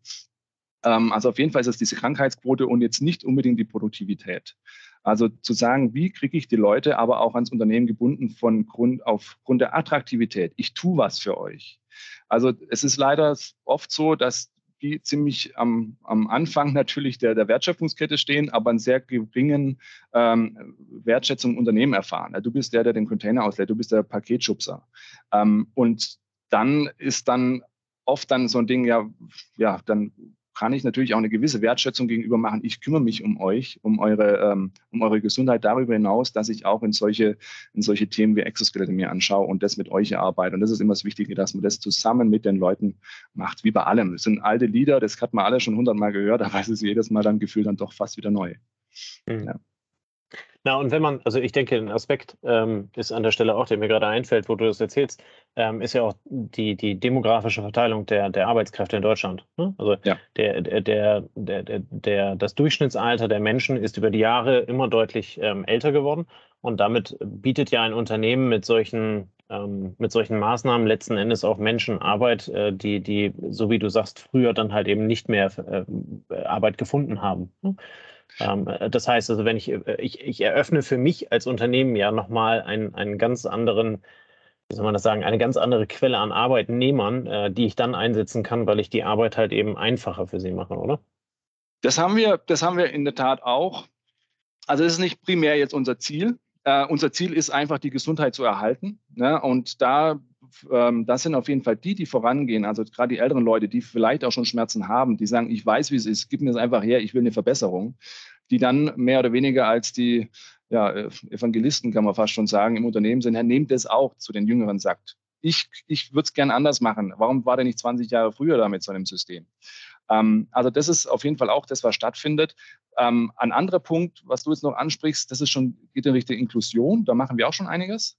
Ähm, also auf jeden Fall ist es diese Krankheitsquote und jetzt nicht unbedingt die Produktivität. Also zu sagen, wie kriege ich die Leute aber auch ans Unternehmen gebunden von Grund, aufgrund der Attraktivität. Ich tue was für euch. Also es ist leider oft so, dass die ziemlich am, am Anfang natürlich der, der Wertschöpfungskette stehen, aber einen sehr geringen ähm, Wertschätzung im Unternehmen erfahren. Du bist der, der den Container auslädt, du bist der Paketschubser. Ähm, und dann ist dann oft dann so ein Ding, ja, ja, dann kann ich natürlich auch eine gewisse Wertschätzung gegenüber machen. Ich kümmere mich um euch, um eure, ähm, um eure Gesundheit darüber hinaus, dass ich auch in solche, in solche Themen wie Exoskelette mir anschaue und das mit euch erarbeite. Und das ist immer das Wichtige, dass man das zusammen mit den Leuten macht, wie bei allem. Es sind alte Lieder, das hat man alle schon hundertmal gehört, (laughs) aber es ist jedes Mal dann gefühlt dann doch fast wieder neu. Mhm. Ja. Na, und wenn man, also ich denke, ein Aspekt ähm, ist an der Stelle auch, der mir gerade einfällt, wo du das erzählst, ähm, ist ja auch die, die demografische Verteilung der, der Arbeitskräfte in Deutschland. Ne? Also ja. der, der, der, der, der, das Durchschnittsalter der Menschen ist über die Jahre immer deutlich ähm, älter geworden. Und damit bietet ja ein Unternehmen mit solchen, ähm, mit solchen Maßnahmen letzten Endes auch Menschen Arbeit, äh, die, die, so wie du sagst, früher dann halt eben nicht mehr äh, Arbeit gefunden haben. Ne? Ähm, äh, das heißt also, wenn ich, äh, ich, ich eröffne für mich als Unternehmen ja nochmal einen, einen ganz anderen, wie soll man das sagen, eine ganz andere Quelle an Arbeitnehmern, äh, die ich dann einsetzen kann, weil ich die Arbeit halt eben einfacher für sie mache, oder? Das haben wir, das haben wir in der Tat auch. Also es ist nicht primär jetzt unser Ziel. Uh, unser Ziel ist einfach, die Gesundheit zu erhalten. Ne? Und da ähm, das sind auf jeden Fall die, die vorangehen. Also gerade die älteren Leute, die vielleicht auch schon Schmerzen haben, die sagen, ich weiß, wie es ist, gib mir es einfach her, ich will eine Verbesserung. Die dann mehr oder weniger als die ja, Evangelisten, kann man fast schon sagen, im Unternehmen sind, Herr, nehmt es auch zu den Jüngeren, sagt. Ich, ich würde es gern anders machen. Warum war der nicht 20 Jahre früher da mit so einem System? Ähm, also das ist auf jeden Fall auch das, was stattfindet. Ähm, ein anderer Punkt, was du jetzt noch ansprichst, das ist schon, geht in Richtung Inklusion. Da machen wir auch schon einiges.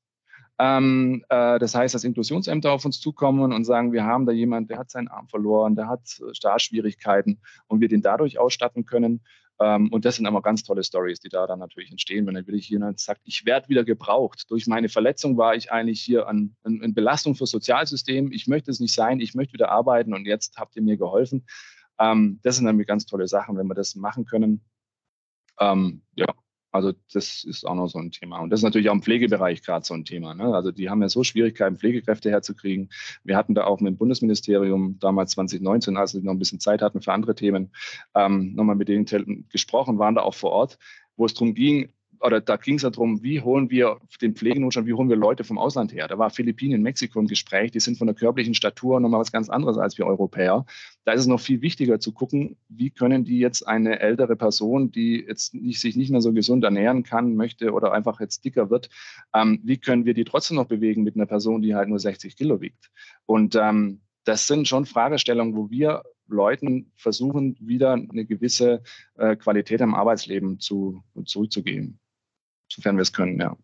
Ähm, äh, das heißt, dass Inklusionsämter auf uns zukommen und sagen, wir haben da jemanden, der hat seinen Arm verloren, der hat äh, Startschwierigkeiten und wir den dadurch ausstatten können. Ähm, und das sind immer ganz tolle Stories, die da dann natürlich entstehen, wenn dann wirklich jemand sagt, ich werde wieder gebraucht. Durch meine Verletzung war ich eigentlich hier an, an, an Belastung fürs Sozialsystem. Ich möchte es nicht sein, ich möchte wieder arbeiten und jetzt habt ihr mir geholfen. Ähm, das sind dann ganz tolle Sachen, wenn wir das machen können. Ähm, ja, also das ist auch noch so ein Thema. Und das ist natürlich auch im Pflegebereich gerade so ein Thema. Ne? Also die haben ja so Schwierigkeiten, Pflegekräfte herzukriegen. Wir hatten da auch mit dem Bundesministerium damals 2019, als wir noch ein bisschen Zeit hatten für andere Themen, ähm, nochmal mit denen gesprochen, waren da auch vor Ort, wo es darum ging, oder da ging es ja darum, wie holen wir den Pflegenotstand, wie holen wir Leute vom Ausland her? Da war Philippinen, Mexiko im Gespräch, die sind von der körperlichen Statur nochmal was ganz anderes als wir Europäer. Da ist es noch viel wichtiger zu gucken, wie können die jetzt eine ältere Person, die jetzt nicht, sich nicht mehr so gesund ernähren kann, möchte oder einfach jetzt dicker wird, ähm, wie können wir die trotzdem noch bewegen mit einer Person, die halt nur 60 Kilo wiegt? Und ähm, das sind schon Fragestellungen, wo wir Leuten versuchen, wieder eine gewisse äh, Qualität am Arbeitsleben zu, zurückzugeben sofern wir es können, ja.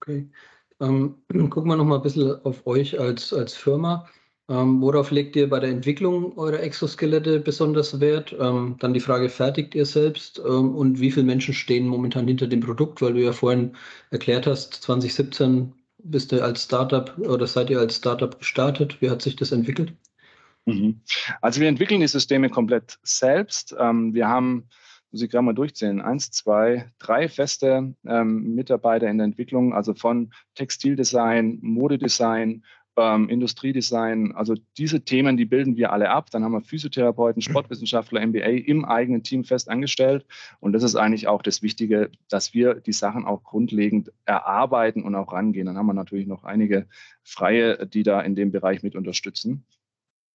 Okay. Ähm, (clears throat) gucken wir noch mal ein bisschen auf euch als, als Firma. Ähm, worauf legt ihr bei der Entwicklung eurer Exoskelette besonders Wert? Ähm, dann die Frage, fertigt ihr selbst ähm, und wie viele Menschen stehen momentan hinter dem Produkt? Weil du ja vorhin erklärt hast, 2017 bist du als Startup oder seid ihr als Startup gestartet. Wie hat sich das entwickelt? Mhm. Also wir entwickeln die Systeme komplett selbst. Ähm, wir haben muss ich gerade mal durchzählen, eins, zwei, drei feste ähm, Mitarbeiter in der Entwicklung, also von Textildesign, Modedesign, ähm, Industriedesign, also diese Themen, die bilden wir alle ab. Dann haben wir Physiotherapeuten, mhm. Sportwissenschaftler, MBA im eigenen Team fest angestellt. Und das ist eigentlich auch das Wichtige, dass wir die Sachen auch grundlegend erarbeiten und auch rangehen. Dann haben wir natürlich noch einige Freie, die da in dem Bereich mit unterstützen.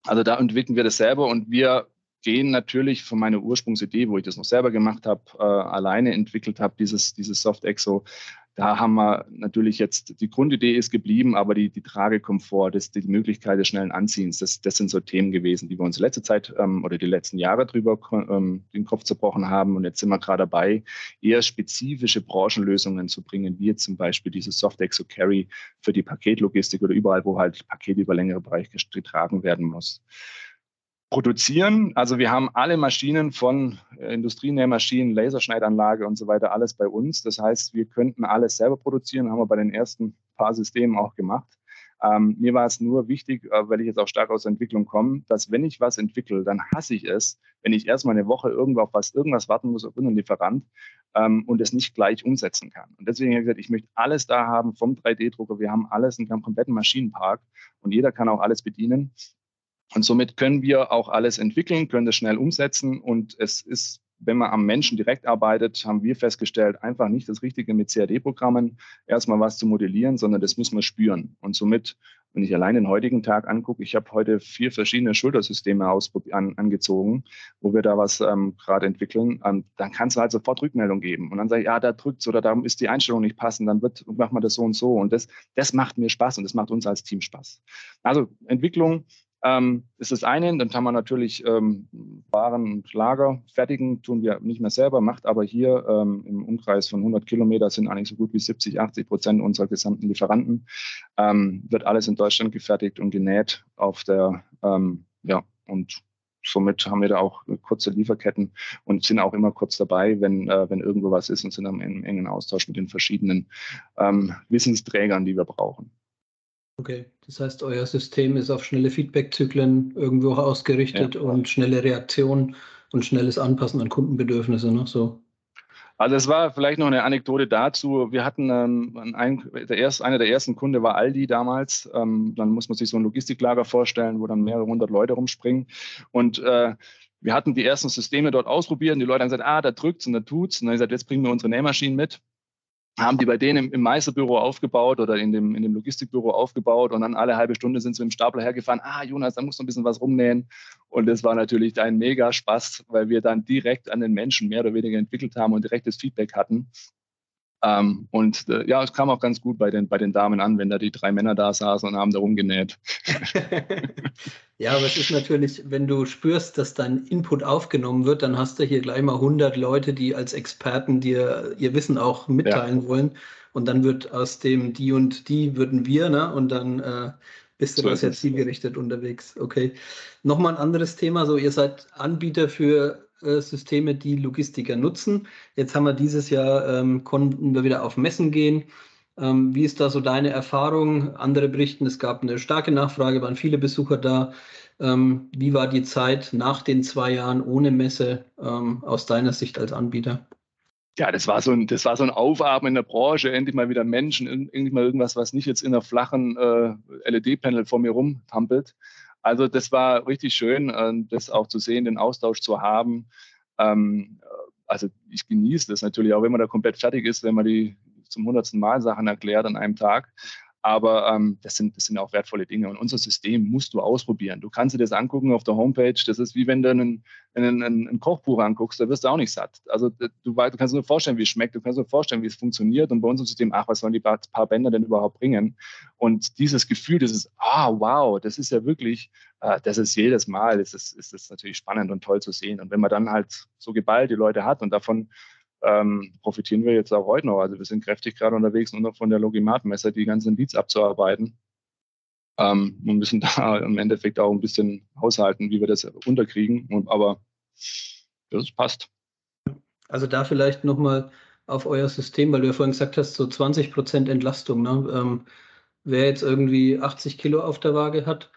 Also da entwickeln wir das selber und wir gehen natürlich von meiner Ursprungsidee, wo ich das noch selber gemacht habe, äh, alleine entwickelt habe, dieses, dieses Soft Exo. Da haben wir natürlich jetzt, die Grundidee ist geblieben, aber die, die Tragekomfort, das, die Möglichkeit des schnellen Anziehens, das, das sind so Themen gewesen, die wir uns in letzter Zeit ähm, oder die letzten Jahre drüber ähm, den Kopf zerbrochen haben. Und jetzt sind wir gerade dabei, eher spezifische Branchenlösungen zu bringen, wie jetzt zum Beispiel dieses Soft Exo Carry für die Paketlogistik oder überall, wo halt Pakete über längere Bereiche getragen werden muss produzieren. Also wir haben alle Maschinen von äh, Industrienähmaschinen, Laserschneidanlage und so weiter, alles bei uns. Das heißt, wir könnten alles selber produzieren, haben wir bei den ersten paar Systemen auch gemacht. Ähm, mir war es nur wichtig, äh, weil ich jetzt auch stark aus der Entwicklung komme, dass wenn ich was entwickle, dann hasse ich es, wenn ich erstmal eine Woche irgendwo auf was, irgendwas warten muss auf irgendeinen Lieferant ähm, und es nicht gleich umsetzen kann. Und deswegen habe ich gesagt, ich möchte alles da haben vom 3D-Drucker. Wir haben alles, einen kompletten Maschinenpark und jeder kann auch alles bedienen. Und somit können wir auch alles entwickeln, können das schnell umsetzen. Und es ist, wenn man am Menschen direkt arbeitet, haben wir festgestellt, einfach nicht das Richtige mit CAD-Programmen erstmal was zu modellieren, sondern das muss man spüren. Und somit wenn ich allein den heutigen Tag angucke, ich habe heute vier verschiedene Schultersysteme an, angezogen, wo wir da was ähm, gerade entwickeln, ähm, dann kannst du halt sofort Rückmeldung geben. Und dann sage ich, ja, da drückt oder da ist die Einstellung nicht passend, dann wird, macht man das so und so. Und das, das macht mir Spaß und das macht uns als Team Spaß. Also Entwicklung, ähm, ist das eine. Dann kann man natürlich ähm, Waren und Lager fertigen, tun wir nicht mehr selber, macht aber hier ähm, im Umkreis von 100 Kilometer sind eigentlich so gut wie 70, 80 Prozent unserer gesamten Lieferanten. Ähm, wird alles in Deutschland gefertigt und genäht auf der, ähm, ja, und somit haben wir da auch kurze Lieferketten und sind auch immer kurz dabei, wenn, äh, wenn irgendwo was ist und sind im engen Austausch mit den verschiedenen ähm, Wissensträgern, die wir brauchen. Okay, das heißt, euer System ist auf schnelle Feedback-Zyklen irgendwo ausgerichtet ja. und schnelle Reaktionen und schnelles Anpassen an Kundenbedürfnisse, ne? So. Also es war vielleicht noch eine Anekdote dazu. Wir hatten ähm, ein, der erst, einer der ersten Kunden war Aldi damals. Ähm, dann muss man sich so ein Logistiklager vorstellen, wo dann mehrere hundert Leute rumspringen. Und äh, wir hatten die ersten Systeme dort ausprobiert und die Leute haben gesagt, ah, da drückt's und da tut's. Und dann haben gesagt, jetzt bringen wir unsere Nähmaschinen mit haben die bei denen im, im Meisterbüro aufgebaut oder in dem, in dem Logistikbüro aufgebaut und dann alle halbe Stunde sind sie mit dem Stapler hergefahren. Ah, Jonas, da musst du ein bisschen was rumnähen. Und das war natürlich ein mega Spaß, weil wir dann direkt an den Menschen mehr oder weniger entwickelt haben und direktes Feedback hatten. Ähm, und äh, ja, es kam auch ganz gut bei den, bei den Damen an, wenn da die drei Männer da saßen und haben da rumgenäht. (laughs) ja, aber es ist natürlich, wenn du spürst, dass dein Input aufgenommen wird, dann hast du hier gleich mal 100 Leute, die als Experten dir ihr Wissen auch mitteilen ja. wollen. Und dann wird aus dem die und die würden wir, ne? Und dann äh, bist du so das jetzt zielgerichtet unterwegs. Okay. Nochmal ein anderes Thema. So, ihr seid Anbieter für Systeme, die Logistiker nutzen. Jetzt haben wir dieses Jahr, ähm, konnten wir wieder auf Messen gehen. Ähm, wie ist da so deine Erfahrung? Andere berichten, es gab eine starke Nachfrage, waren viele Besucher da. Ähm, wie war die Zeit nach den zwei Jahren ohne Messe ähm, aus deiner Sicht als Anbieter? Ja, das war so ein, das war so ein Aufatmen in der Branche, endlich mal wieder Menschen, endlich mal irgendwas, was nicht jetzt in einer flachen äh, LED-Panel vor mir rumtampelt. Also das war richtig schön, äh, das auch zu sehen, den Austausch zu haben. Ähm, also ich genieße das natürlich, auch wenn man da komplett fertig ist, wenn man die zum hundertsten Mal Sachen erklärt an einem Tag. Aber ähm, das, sind, das sind auch wertvolle Dinge. Und unser System musst du ausprobieren. Du kannst dir das angucken auf der Homepage. Das ist wie wenn du einen, einen, ein Kochbuch anguckst, da wirst du auch nicht satt. Also du, du kannst dir nur vorstellen, wie es schmeckt. Du kannst dir vorstellen, wie es funktioniert. Und bei unserem System, ach, was sollen die paar, paar Bänder denn überhaupt bringen? Und dieses Gefühl, das ist, ah, wow, das ist ja wirklich, äh, das ist jedes Mal, das ist, ist das natürlich spannend und toll zu sehen. Und wenn man dann halt so geballt die Leute hat und davon ähm, profitieren wir jetzt auch heute noch. Also wir sind kräftig gerade unterwegs, nur noch von der Logimat-Messer die ganzen Leads abzuarbeiten. Ähm, und müssen (laughs) da im Endeffekt auch ein bisschen haushalten, wie wir das unterkriegen. Und, aber das passt. Also da vielleicht nochmal auf euer System, weil du ja vorhin gesagt hast, so 20 Prozent Entlastung. Ne? Ähm, wer jetzt irgendwie 80 Kilo auf der Waage hat,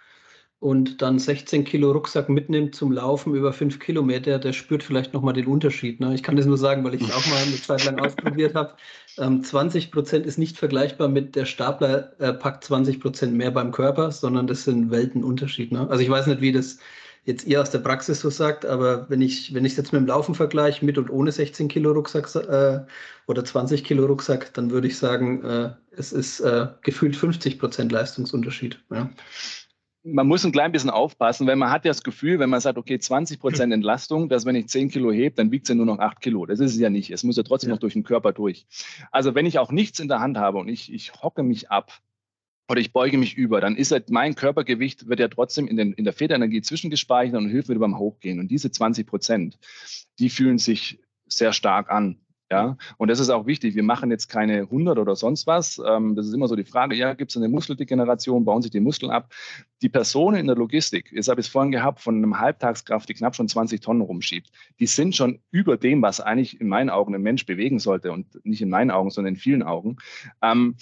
und dann 16 Kilo Rucksack mitnimmt zum Laufen über 5 Kilometer, der spürt vielleicht nochmal den Unterschied. Ne? Ich kann das nur sagen, weil ich es auch mal eine Zeit lang ausprobiert habe. Ähm, 20 Prozent ist nicht vergleichbar mit der Stapler äh, packt 20 Prozent mehr beim Körper, sondern das sind Weltenunterschied. Ne? Also ich weiß nicht, wie das jetzt ihr aus der Praxis so sagt, aber wenn ich wenn es jetzt mit dem Laufen vergleiche, mit und ohne 16 Kilo Rucksack äh, oder 20 Kilo Rucksack, dann würde ich sagen, äh, es ist äh, gefühlt 50 Prozent Leistungsunterschied. Ja man muss ein klein bisschen aufpassen, weil man hat ja das Gefühl, wenn man sagt, okay, 20 Prozent (laughs) Entlastung, dass wenn ich 10 Kilo hebe, dann wiegt es ja nur noch 8 Kilo. Das ist es ja nicht. Es muss ja trotzdem ja. noch durch den Körper durch. Also wenn ich auch nichts in der Hand habe und ich, ich hocke mich ab oder ich beuge mich über, dann ist halt mein Körpergewicht wird ja trotzdem in, den, in der Federenergie zwischengespeichert und hilft mir beim Hochgehen. Und diese 20 Prozent, die fühlen sich sehr stark an. Ja, und das ist auch wichtig. Wir machen jetzt keine 100 oder sonst was. Ähm, das ist immer so die Frage, ja, gibt es eine Muskeldegeneration, bauen sich die Muskeln ab? Die Personen in der Logistik, jetzt habe ich es vorhin gehabt, von einem Halbtagskraft, die knapp schon 20 Tonnen rumschiebt, die sind schon über dem, was eigentlich in meinen Augen ein Mensch bewegen sollte und nicht in meinen Augen, sondern in vielen Augen. Ähm,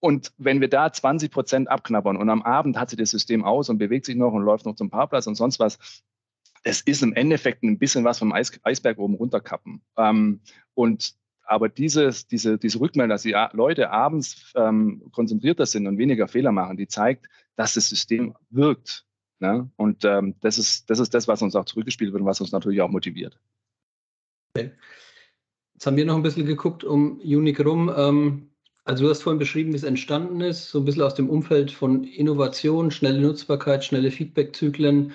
und wenn wir da 20 Prozent abknabbern und am Abend hat sie das System aus und bewegt sich noch und läuft noch zum Parkplatz und sonst was, es ist im Endeffekt ein bisschen was vom Eis, Eisberg oben runterkappen. Ähm, und aber dieses, diese, diese Rückmeldung, dass die Leute abends ähm, konzentrierter sind und weniger Fehler machen, die zeigt, dass das System wirkt. Ne? Und ähm, das, ist, das ist das, was uns auch zurückgespielt wird und was uns natürlich auch motiviert. Okay. Jetzt haben wir noch ein bisschen geguckt um Unique rum. Ähm, Also du hast vorhin beschrieben, wie es entstanden ist, so ein bisschen aus dem Umfeld von Innovation, schnelle Nutzbarkeit, schnelle Feedbackzyklen.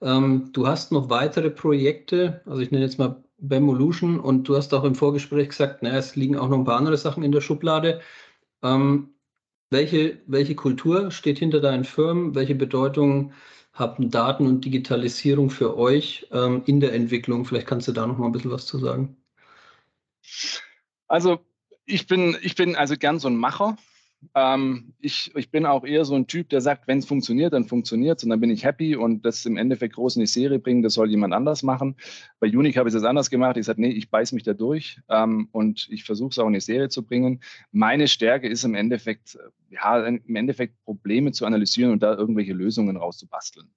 Ähm, du hast noch weitere Projekte, also ich nenne jetzt mal Bemolution und du hast auch im Vorgespräch gesagt, naja, es liegen auch noch ein paar andere Sachen in der Schublade. Ähm, welche, welche Kultur steht hinter deinen Firmen? Welche Bedeutung haben Daten und Digitalisierung für euch ähm, in der Entwicklung? Vielleicht kannst du da noch mal ein bisschen was zu sagen. Also ich bin, ich bin also gern so ein Macher. Ähm, ich, ich bin auch eher so ein Typ, der sagt, wenn es funktioniert, dann funktioniert es und dann bin ich happy und das im Endeffekt groß in die Serie bringen, das soll jemand anders machen. Bei Unique habe ich es anders gemacht. Ich sage, nee, ich beiß mich da durch ähm, und ich versuche es auch in die Serie zu bringen. Meine Stärke ist im Endeffekt, ja, im Endeffekt Probleme zu analysieren und da irgendwelche Lösungen rauszubasteln.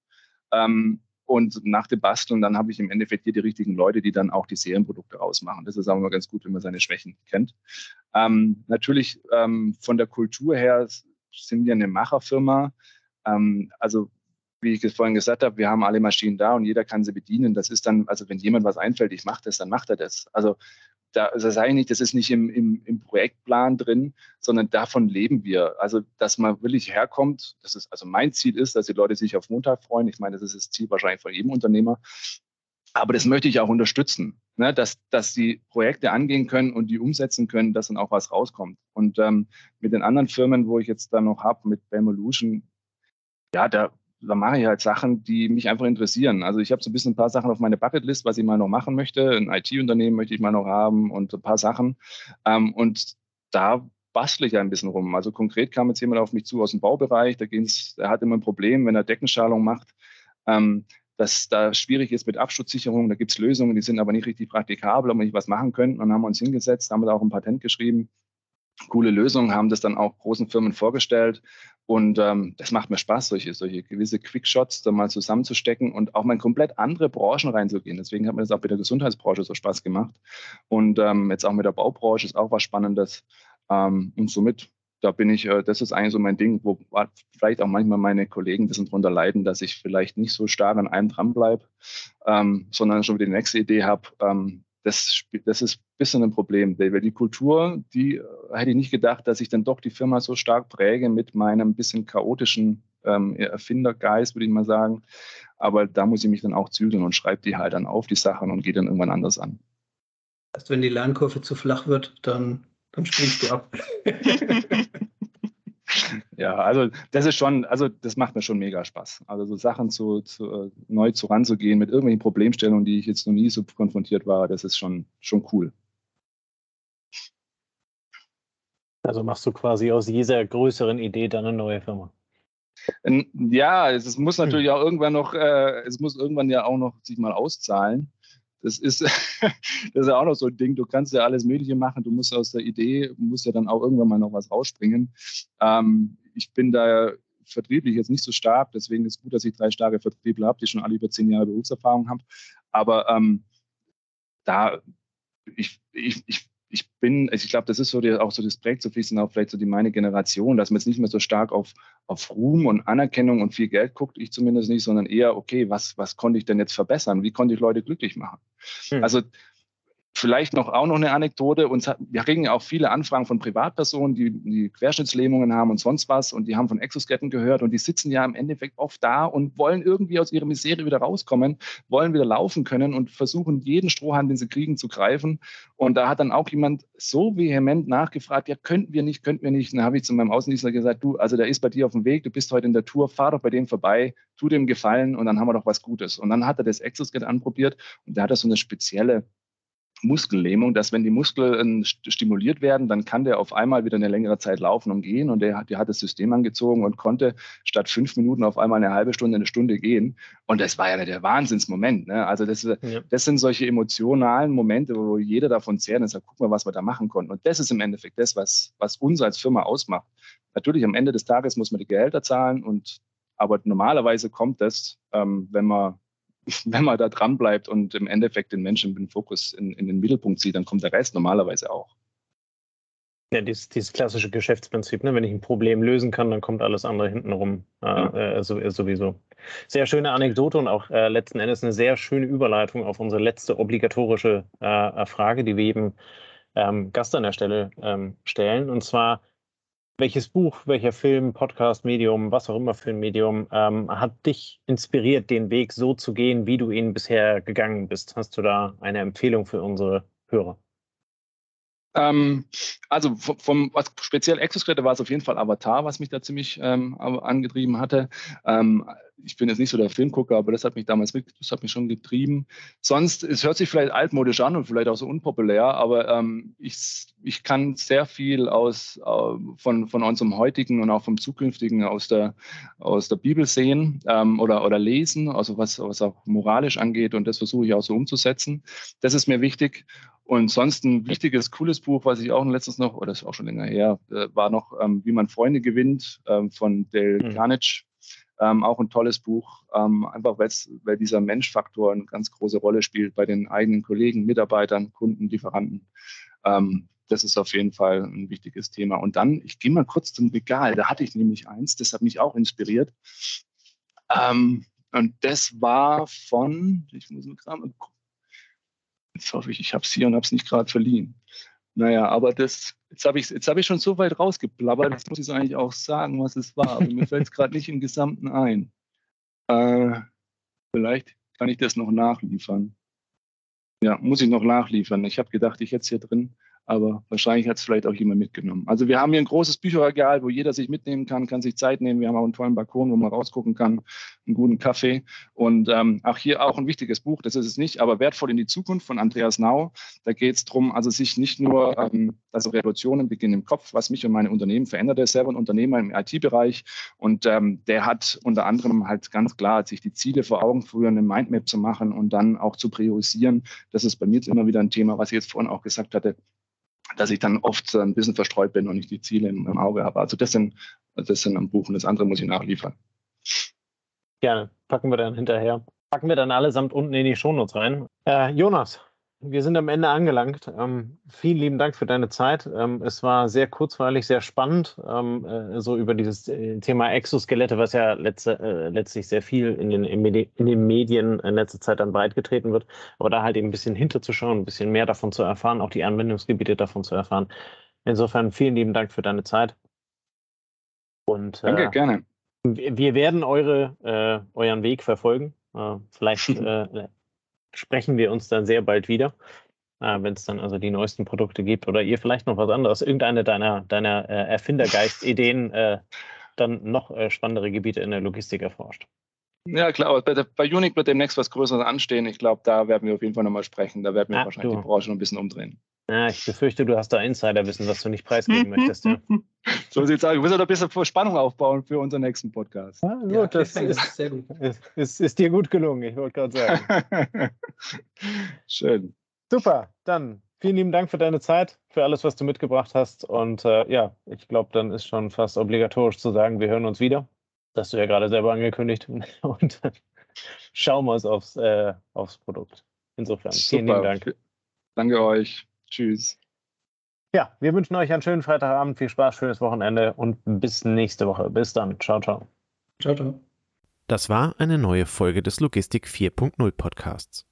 Ähm, und nach dem Basteln, dann habe ich im Endeffekt hier die richtigen Leute, die dann auch die Serienprodukte rausmachen. Das ist auch immer ganz gut, wenn man seine Schwächen kennt. Ähm, natürlich ähm, von der Kultur her sind wir eine Macherfirma. Ähm, also wie ich es vorhin gesagt habe, wir haben alle Maschinen da und jeder kann sie bedienen. Das ist dann, also wenn jemand was einfällt, ich mache das, dann macht er das. Also da, das sage ich nicht, das ist nicht im, im, im Projektplan drin, sondern davon leben wir. Also, dass man wirklich herkommt, das ist, also mein Ziel ist, dass die Leute sich auf Montag freuen. Ich meine, das ist das Ziel wahrscheinlich von jedem Unternehmer. Aber das möchte ich auch unterstützen, ne? dass, dass die Projekte angehen können und die umsetzen können, dass dann auch was rauskommt. Und ähm, mit den anderen Firmen, wo ich jetzt da noch habe, mit Bemolution, ja, da da mache ich halt Sachen, die mich einfach interessieren. Also ich habe so ein bisschen ein paar Sachen auf meine Bucketlist, was ich mal noch machen möchte. Ein IT-Unternehmen möchte ich mal noch haben und ein paar Sachen. Ähm, und da bastle ich ein bisschen rum. Also konkret kam jetzt jemand auf mich zu aus dem Baubereich, da ging's, der hat immer ein Problem, wenn er Deckenschalung macht, ähm, dass da schwierig ist mit Absturzsicherung. Da gibt es Lösungen, die sind aber nicht richtig praktikabel, ob wir nicht was machen könnten. Und dann haben wir uns hingesetzt, haben da auch ein Patent geschrieben coole Lösungen, haben das dann auch großen Firmen vorgestellt. Und ähm, das macht mir Spaß, solche, solche gewisse Quickshots da mal zusammenzustecken und auch mal in komplett andere Branchen reinzugehen. Deswegen hat mir das auch mit der Gesundheitsbranche so Spaß gemacht. Und ähm, jetzt auch mit der Baubranche ist auch was Spannendes. Ähm, und somit, da bin ich, äh, das ist eigentlich so mein Ding, wo vielleicht auch manchmal meine Kollegen ein bisschen drunter leiden, dass ich vielleicht nicht so stark an einem dran bleibe, ähm, sondern schon wieder die nächste Idee habe. Das, das ist ein bisschen ein Problem, weil die Kultur, die äh, hätte ich nicht gedacht, dass ich dann doch die Firma so stark präge mit meinem bisschen chaotischen ähm, Erfindergeist, würde ich mal sagen. Aber da muss ich mich dann auch zügeln und schreibe die halt dann auf, die Sachen, und gehe dann irgendwann anders an. Das heißt, wenn die Lernkurve zu flach wird, dann, dann springst du ab. (laughs) (laughs) ja, also das ist schon, also das macht mir schon mega Spaß. Also so Sachen zu, zu äh, neu zu ranzugehen mit irgendwelchen Problemstellungen, die ich jetzt noch nie so konfrontiert war, das ist schon, schon cool. Also machst du quasi aus dieser größeren Idee dann eine neue Firma. Ja, es, muss natürlich hm. auch irgendwann noch, äh, es muss irgendwann ja auch noch sich mal auszahlen. Das ist, (laughs) das ist ja auch noch so ein Ding. Du kannst ja alles Mögliche machen. Du musst aus der Idee, musst ja dann auch irgendwann mal noch was rausspringen. Ähm, ich bin da vertrieblich jetzt nicht so stark. Deswegen ist es gut, dass ich drei starke Vertriebler habe, die schon alle über zehn Jahre Berufserfahrung haben. Aber ähm, da, ich, ich, ich ich bin, also ich glaube, das ist so die, auch so das prägt so ein bisschen auch vielleicht so die meine Generation, dass man jetzt nicht mehr so stark auf, auf Ruhm und Anerkennung und viel Geld guckt, ich zumindest nicht, sondern eher, okay, was, was konnte ich denn jetzt verbessern? Wie konnte ich Leute glücklich machen? Hm. Also Vielleicht noch auch noch eine Anekdote. Uns hat, wir kriegen ja auch viele Anfragen von Privatpersonen, die, die Querschnittslähmungen haben und sonst was und die haben von Exosketten gehört und die sitzen ja im Endeffekt oft da und wollen irgendwie aus ihrer Misere wieder rauskommen, wollen wieder laufen können und versuchen jeden Strohhalm, den sie kriegen, zu greifen. Und da hat dann auch jemand so vehement nachgefragt, ja, könnten wir nicht, könnten wir nicht. Und dann habe ich zu meinem Außendienstler gesagt, du, also der ist bei dir auf dem Weg, du bist heute in der Tour, fahr doch bei dem vorbei, tu dem Gefallen und dann haben wir doch was Gutes. Und dann hat er das Exosket anprobiert und da hat er so eine spezielle Muskellähmung, dass wenn die Muskeln stimuliert werden, dann kann der auf einmal wieder eine längere Zeit laufen und gehen. Und der hat, der hat das System angezogen und konnte statt fünf Minuten auf einmal eine halbe Stunde, eine Stunde gehen. Und das war ja der Wahnsinnsmoment. Ne? Also das, ja. das sind solche emotionalen Momente, wo jeder davon zehrt und sagt, guck mal, was wir da machen konnten. Und das ist im Endeffekt das, was, was uns als Firma ausmacht. Natürlich am Ende des Tages muss man die Gehälter zahlen und aber normalerweise kommt das, ähm, wenn man (laughs) wenn man da dran bleibt und im Endeffekt den Menschen den Fokus in, in den Mittelpunkt zieht, dann kommt der Rest normalerweise auch. Ja, dieses, dieses klassische Geschäftsprinzip, ne? wenn ich ein Problem lösen kann, dann kommt alles andere hintenrum äh, ja. äh, sowieso. Sehr schöne Anekdote und auch äh, letzten Endes eine sehr schöne Überleitung auf unsere letzte obligatorische äh, Frage, die wir eben ähm, Gast an der Stelle ähm, stellen. Und zwar, welches Buch, welcher Film, Podcast, Medium, was auch immer für ein Medium, ähm, hat dich inspiriert, den Weg so zu gehen, wie du ihn bisher gegangen bist? Hast du da eine Empfehlung für unsere Hörer? Ähm, also vom, was speziell Exoskelette war es auf jeden Fall Avatar, was mich da ziemlich ähm, angetrieben hatte. Ähm, ich bin jetzt nicht so der Filmgucker, aber das hat mich damals wirklich, das hat mich schon getrieben. Sonst, es hört sich vielleicht altmodisch an und vielleicht auch so unpopulär, aber ähm, ich, ich kann sehr viel aus äh, von, von unserem heutigen und auch vom zukünftigen aus der, aus der Bibel sehen ähm, oder, oder lesen, also was, was auch moralisch angeht und das versuche ich auch so umzusetzen. Das ist mir wichtig. Und sonst ein wichtiges, cooles Buch, was ich auch letztens noch, oder das ist auch schon länger her, äh, war noch ähm, Wie man Freunde gewinnt ähm, von Dale mhm. Carnage. Ähm, auch ein tolles Buch, ähm, einfach weil dieser Menschfaktor eine ganz große Rolle spielt bei den eigenen Kollegen, Mitarbeitern, Kunden, Lieferanten. Ähm, das ist auf jeden Fall ein wichtiges Thema. Und dann, ich gehe mal kurz zum Regal, da hatte ich nämlich eins, das hat mich auch inspiriert. Ähm, und das war von, ich muss mal gucken, Jetzt hoffe ich, ich habe es hier und habe es nicht gerade verliehen. Naja, aber das, jetzt habe ich, jetzt ich schon so weit rausgeblabbert, jetzt muss ich eigentlich auch sagen, was es war. Aber mir fällt es gerade nicht im Gesamten ein. Äh, vielleicht kann ich das noch nachliefern. Ja, muss ich noch nachliefern. Ich habe gedacht, ich hätte es hier drin aber wahrscheinlich hat es vielleicht auch jemand mitgenommen. Also wir haben hier ein großes Bücherregal, wo jeder sich mitnehmen kann, kann sich Zeit nehmen. Wir haben auch einen tollen Balkon, wo man rausgucken kann, einen guten Kaffee und ähm, auch hier auch ein wichtiges Buch, das ist es nicht, aber wertvoll in die Zukunft von Andreas Nau. Da geht es darum, also sich nicht nur, ähm, also Revolutionen beginnen im Kopf, was mich und meine Unternehmen verändert. Er ist selber ein Unternehmer im IT-Bereich und ähm, der hat unter anderem halt ganz klar sich die Ziele vor Augen führen, eine Mindmap zu machen und dann auch zu priorisieren. Das ist bei mir jetzt immer wieder ein Thema, was ich jetzt vorhin auch gesagt hatte dass ich dann oft ein bisschen verstreut bin und nicht die Ziele im, im Auge habe. Also das sind, das sind am Buch und das andere muss ich nachliefern. Gerne, packen wir dann hinterher. Packen wir dann allesamt unten in die Shownotes rein. Äh, Jonas, wir sind am Ende angelangt. Ähm, vielen lieben Dank für deine Zeit. Ähm, es war sehr kurzweilig, sehr spannend, ähm, äh, so über dieses äh, Thema Exoskelette, was ja letzte, äh, letztlich sehr viel in den, in den Medien in letzter Zeit dann breitgetreten wird. Aber da halt eben ein bisschen hinterzuschauen, ein bisschen mehr davon zu erfahren, auch die Anwendungsgebiete davon zu erfahren. Insofern vielen lieben Dank für deine Zeit. Und, Danke, äh, gerne. Wir werden eure, äh, euren Weg verfolgen. Vielleicht (laughs) sprechen wir uns dann sehr bald wieder, äh, wenn es dann also die neuesten Produkte gibt oder ihr vielleicht noch was anderes, irgendeine deiner, deiner äh, Erfindergeist-Ideen äh, dann noch äh, spannendere Gebiete in der Logistik erforscht. Ja, klar, aber bei, bei Unique wird demnächst was Größeres anstehen. Ich glaube, da werden wir auf jeden Fall nochmal sprechen. Da werden wir ah, wahrscheinlich du. die Branche noch ein bisschen umdrehen. Ja, ich befürchte, du hast da Insiderwissen, was du nicht preisgeben möchtest. Ja. So sieht es aus. Wir müssen doch ein bisschen Spannung aufbauen für unseren nächsten Podcast. Ah, gut, ja, das ist, sehr gut. Ist, ist, ist, dir gut gelungen, ich wollte gerade sagen. (laughs) Schön. Super, dann vielen lieben Dank für deine Zeit, für alles, was du mitgebracht hast. Und äh, ja, ich glaube, dann ist schon fast obligatorisch zu sagen, wir hören uns wieder. Das hast du ja gerade selber angekündigt. (laughs) Und schauen wir uns aufs, äh, aufs Produkt. Insofern, Super. vielen lieben Dank. Danke euch. Tschüss. Ja, wir wünschen euch einen schönen Freitagabend, viel Spaß, schönes Wochenende und bis nächste Woche. Bis dann. Ciao, ciao. Ciao, ciao. Das war eine neue Folge des Logistik 4.0 Podcasts.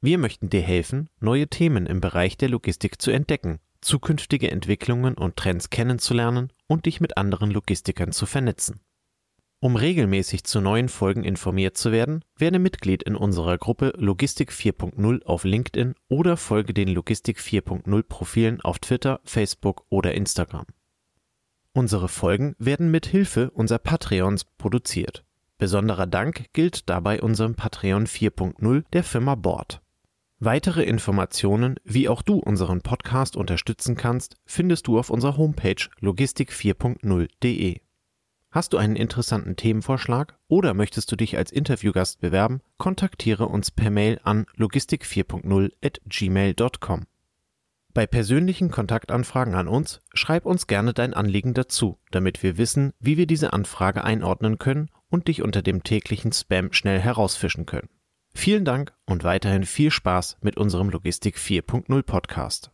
Wir möchten dir helfen, neue Themen im Bereich der Logistik zu entdecken, zukünftige Entwicklungen und Trends kennenzulernen und dich mit anderen Logistikern zu vernetzen. Um regelmäßig zu neuen Folgen informiert zu werden, werde Mitglied in unserer Gruppe Logistik 4.0 auf LinkedIn oder folge den Logistik 4.0 Profilen auf Twitter, Facebook oder Instagram. Unsere Folgen werden mit Hilfe unserer Patreons produziert. Besonderer Dank gilt dabei unserem Patreon 4.0 der Firma Bord. Weitere Informationen, wie auch du unseren Podcast unterstützen kannst, findest du auf unserer Homepage logistik4.0.de. Hast du einen interessanten Themenvorschlag oder möchtest du dich als Interviewgast bewerben, kontaktiere uns per Mail an logistik4.0 at gmail.com. Bei persönlichen Kontaktanfragen an uns schreib uns gerne dein Anliegen dazu, damit wir wissen, wie wir diese Anfrage einordnen können und dich unter dem täglichen Spam schnell herausfischen können. Vielen Dank und weiterhin viel Spaß mit unserem Logistik 4.0 Podcast.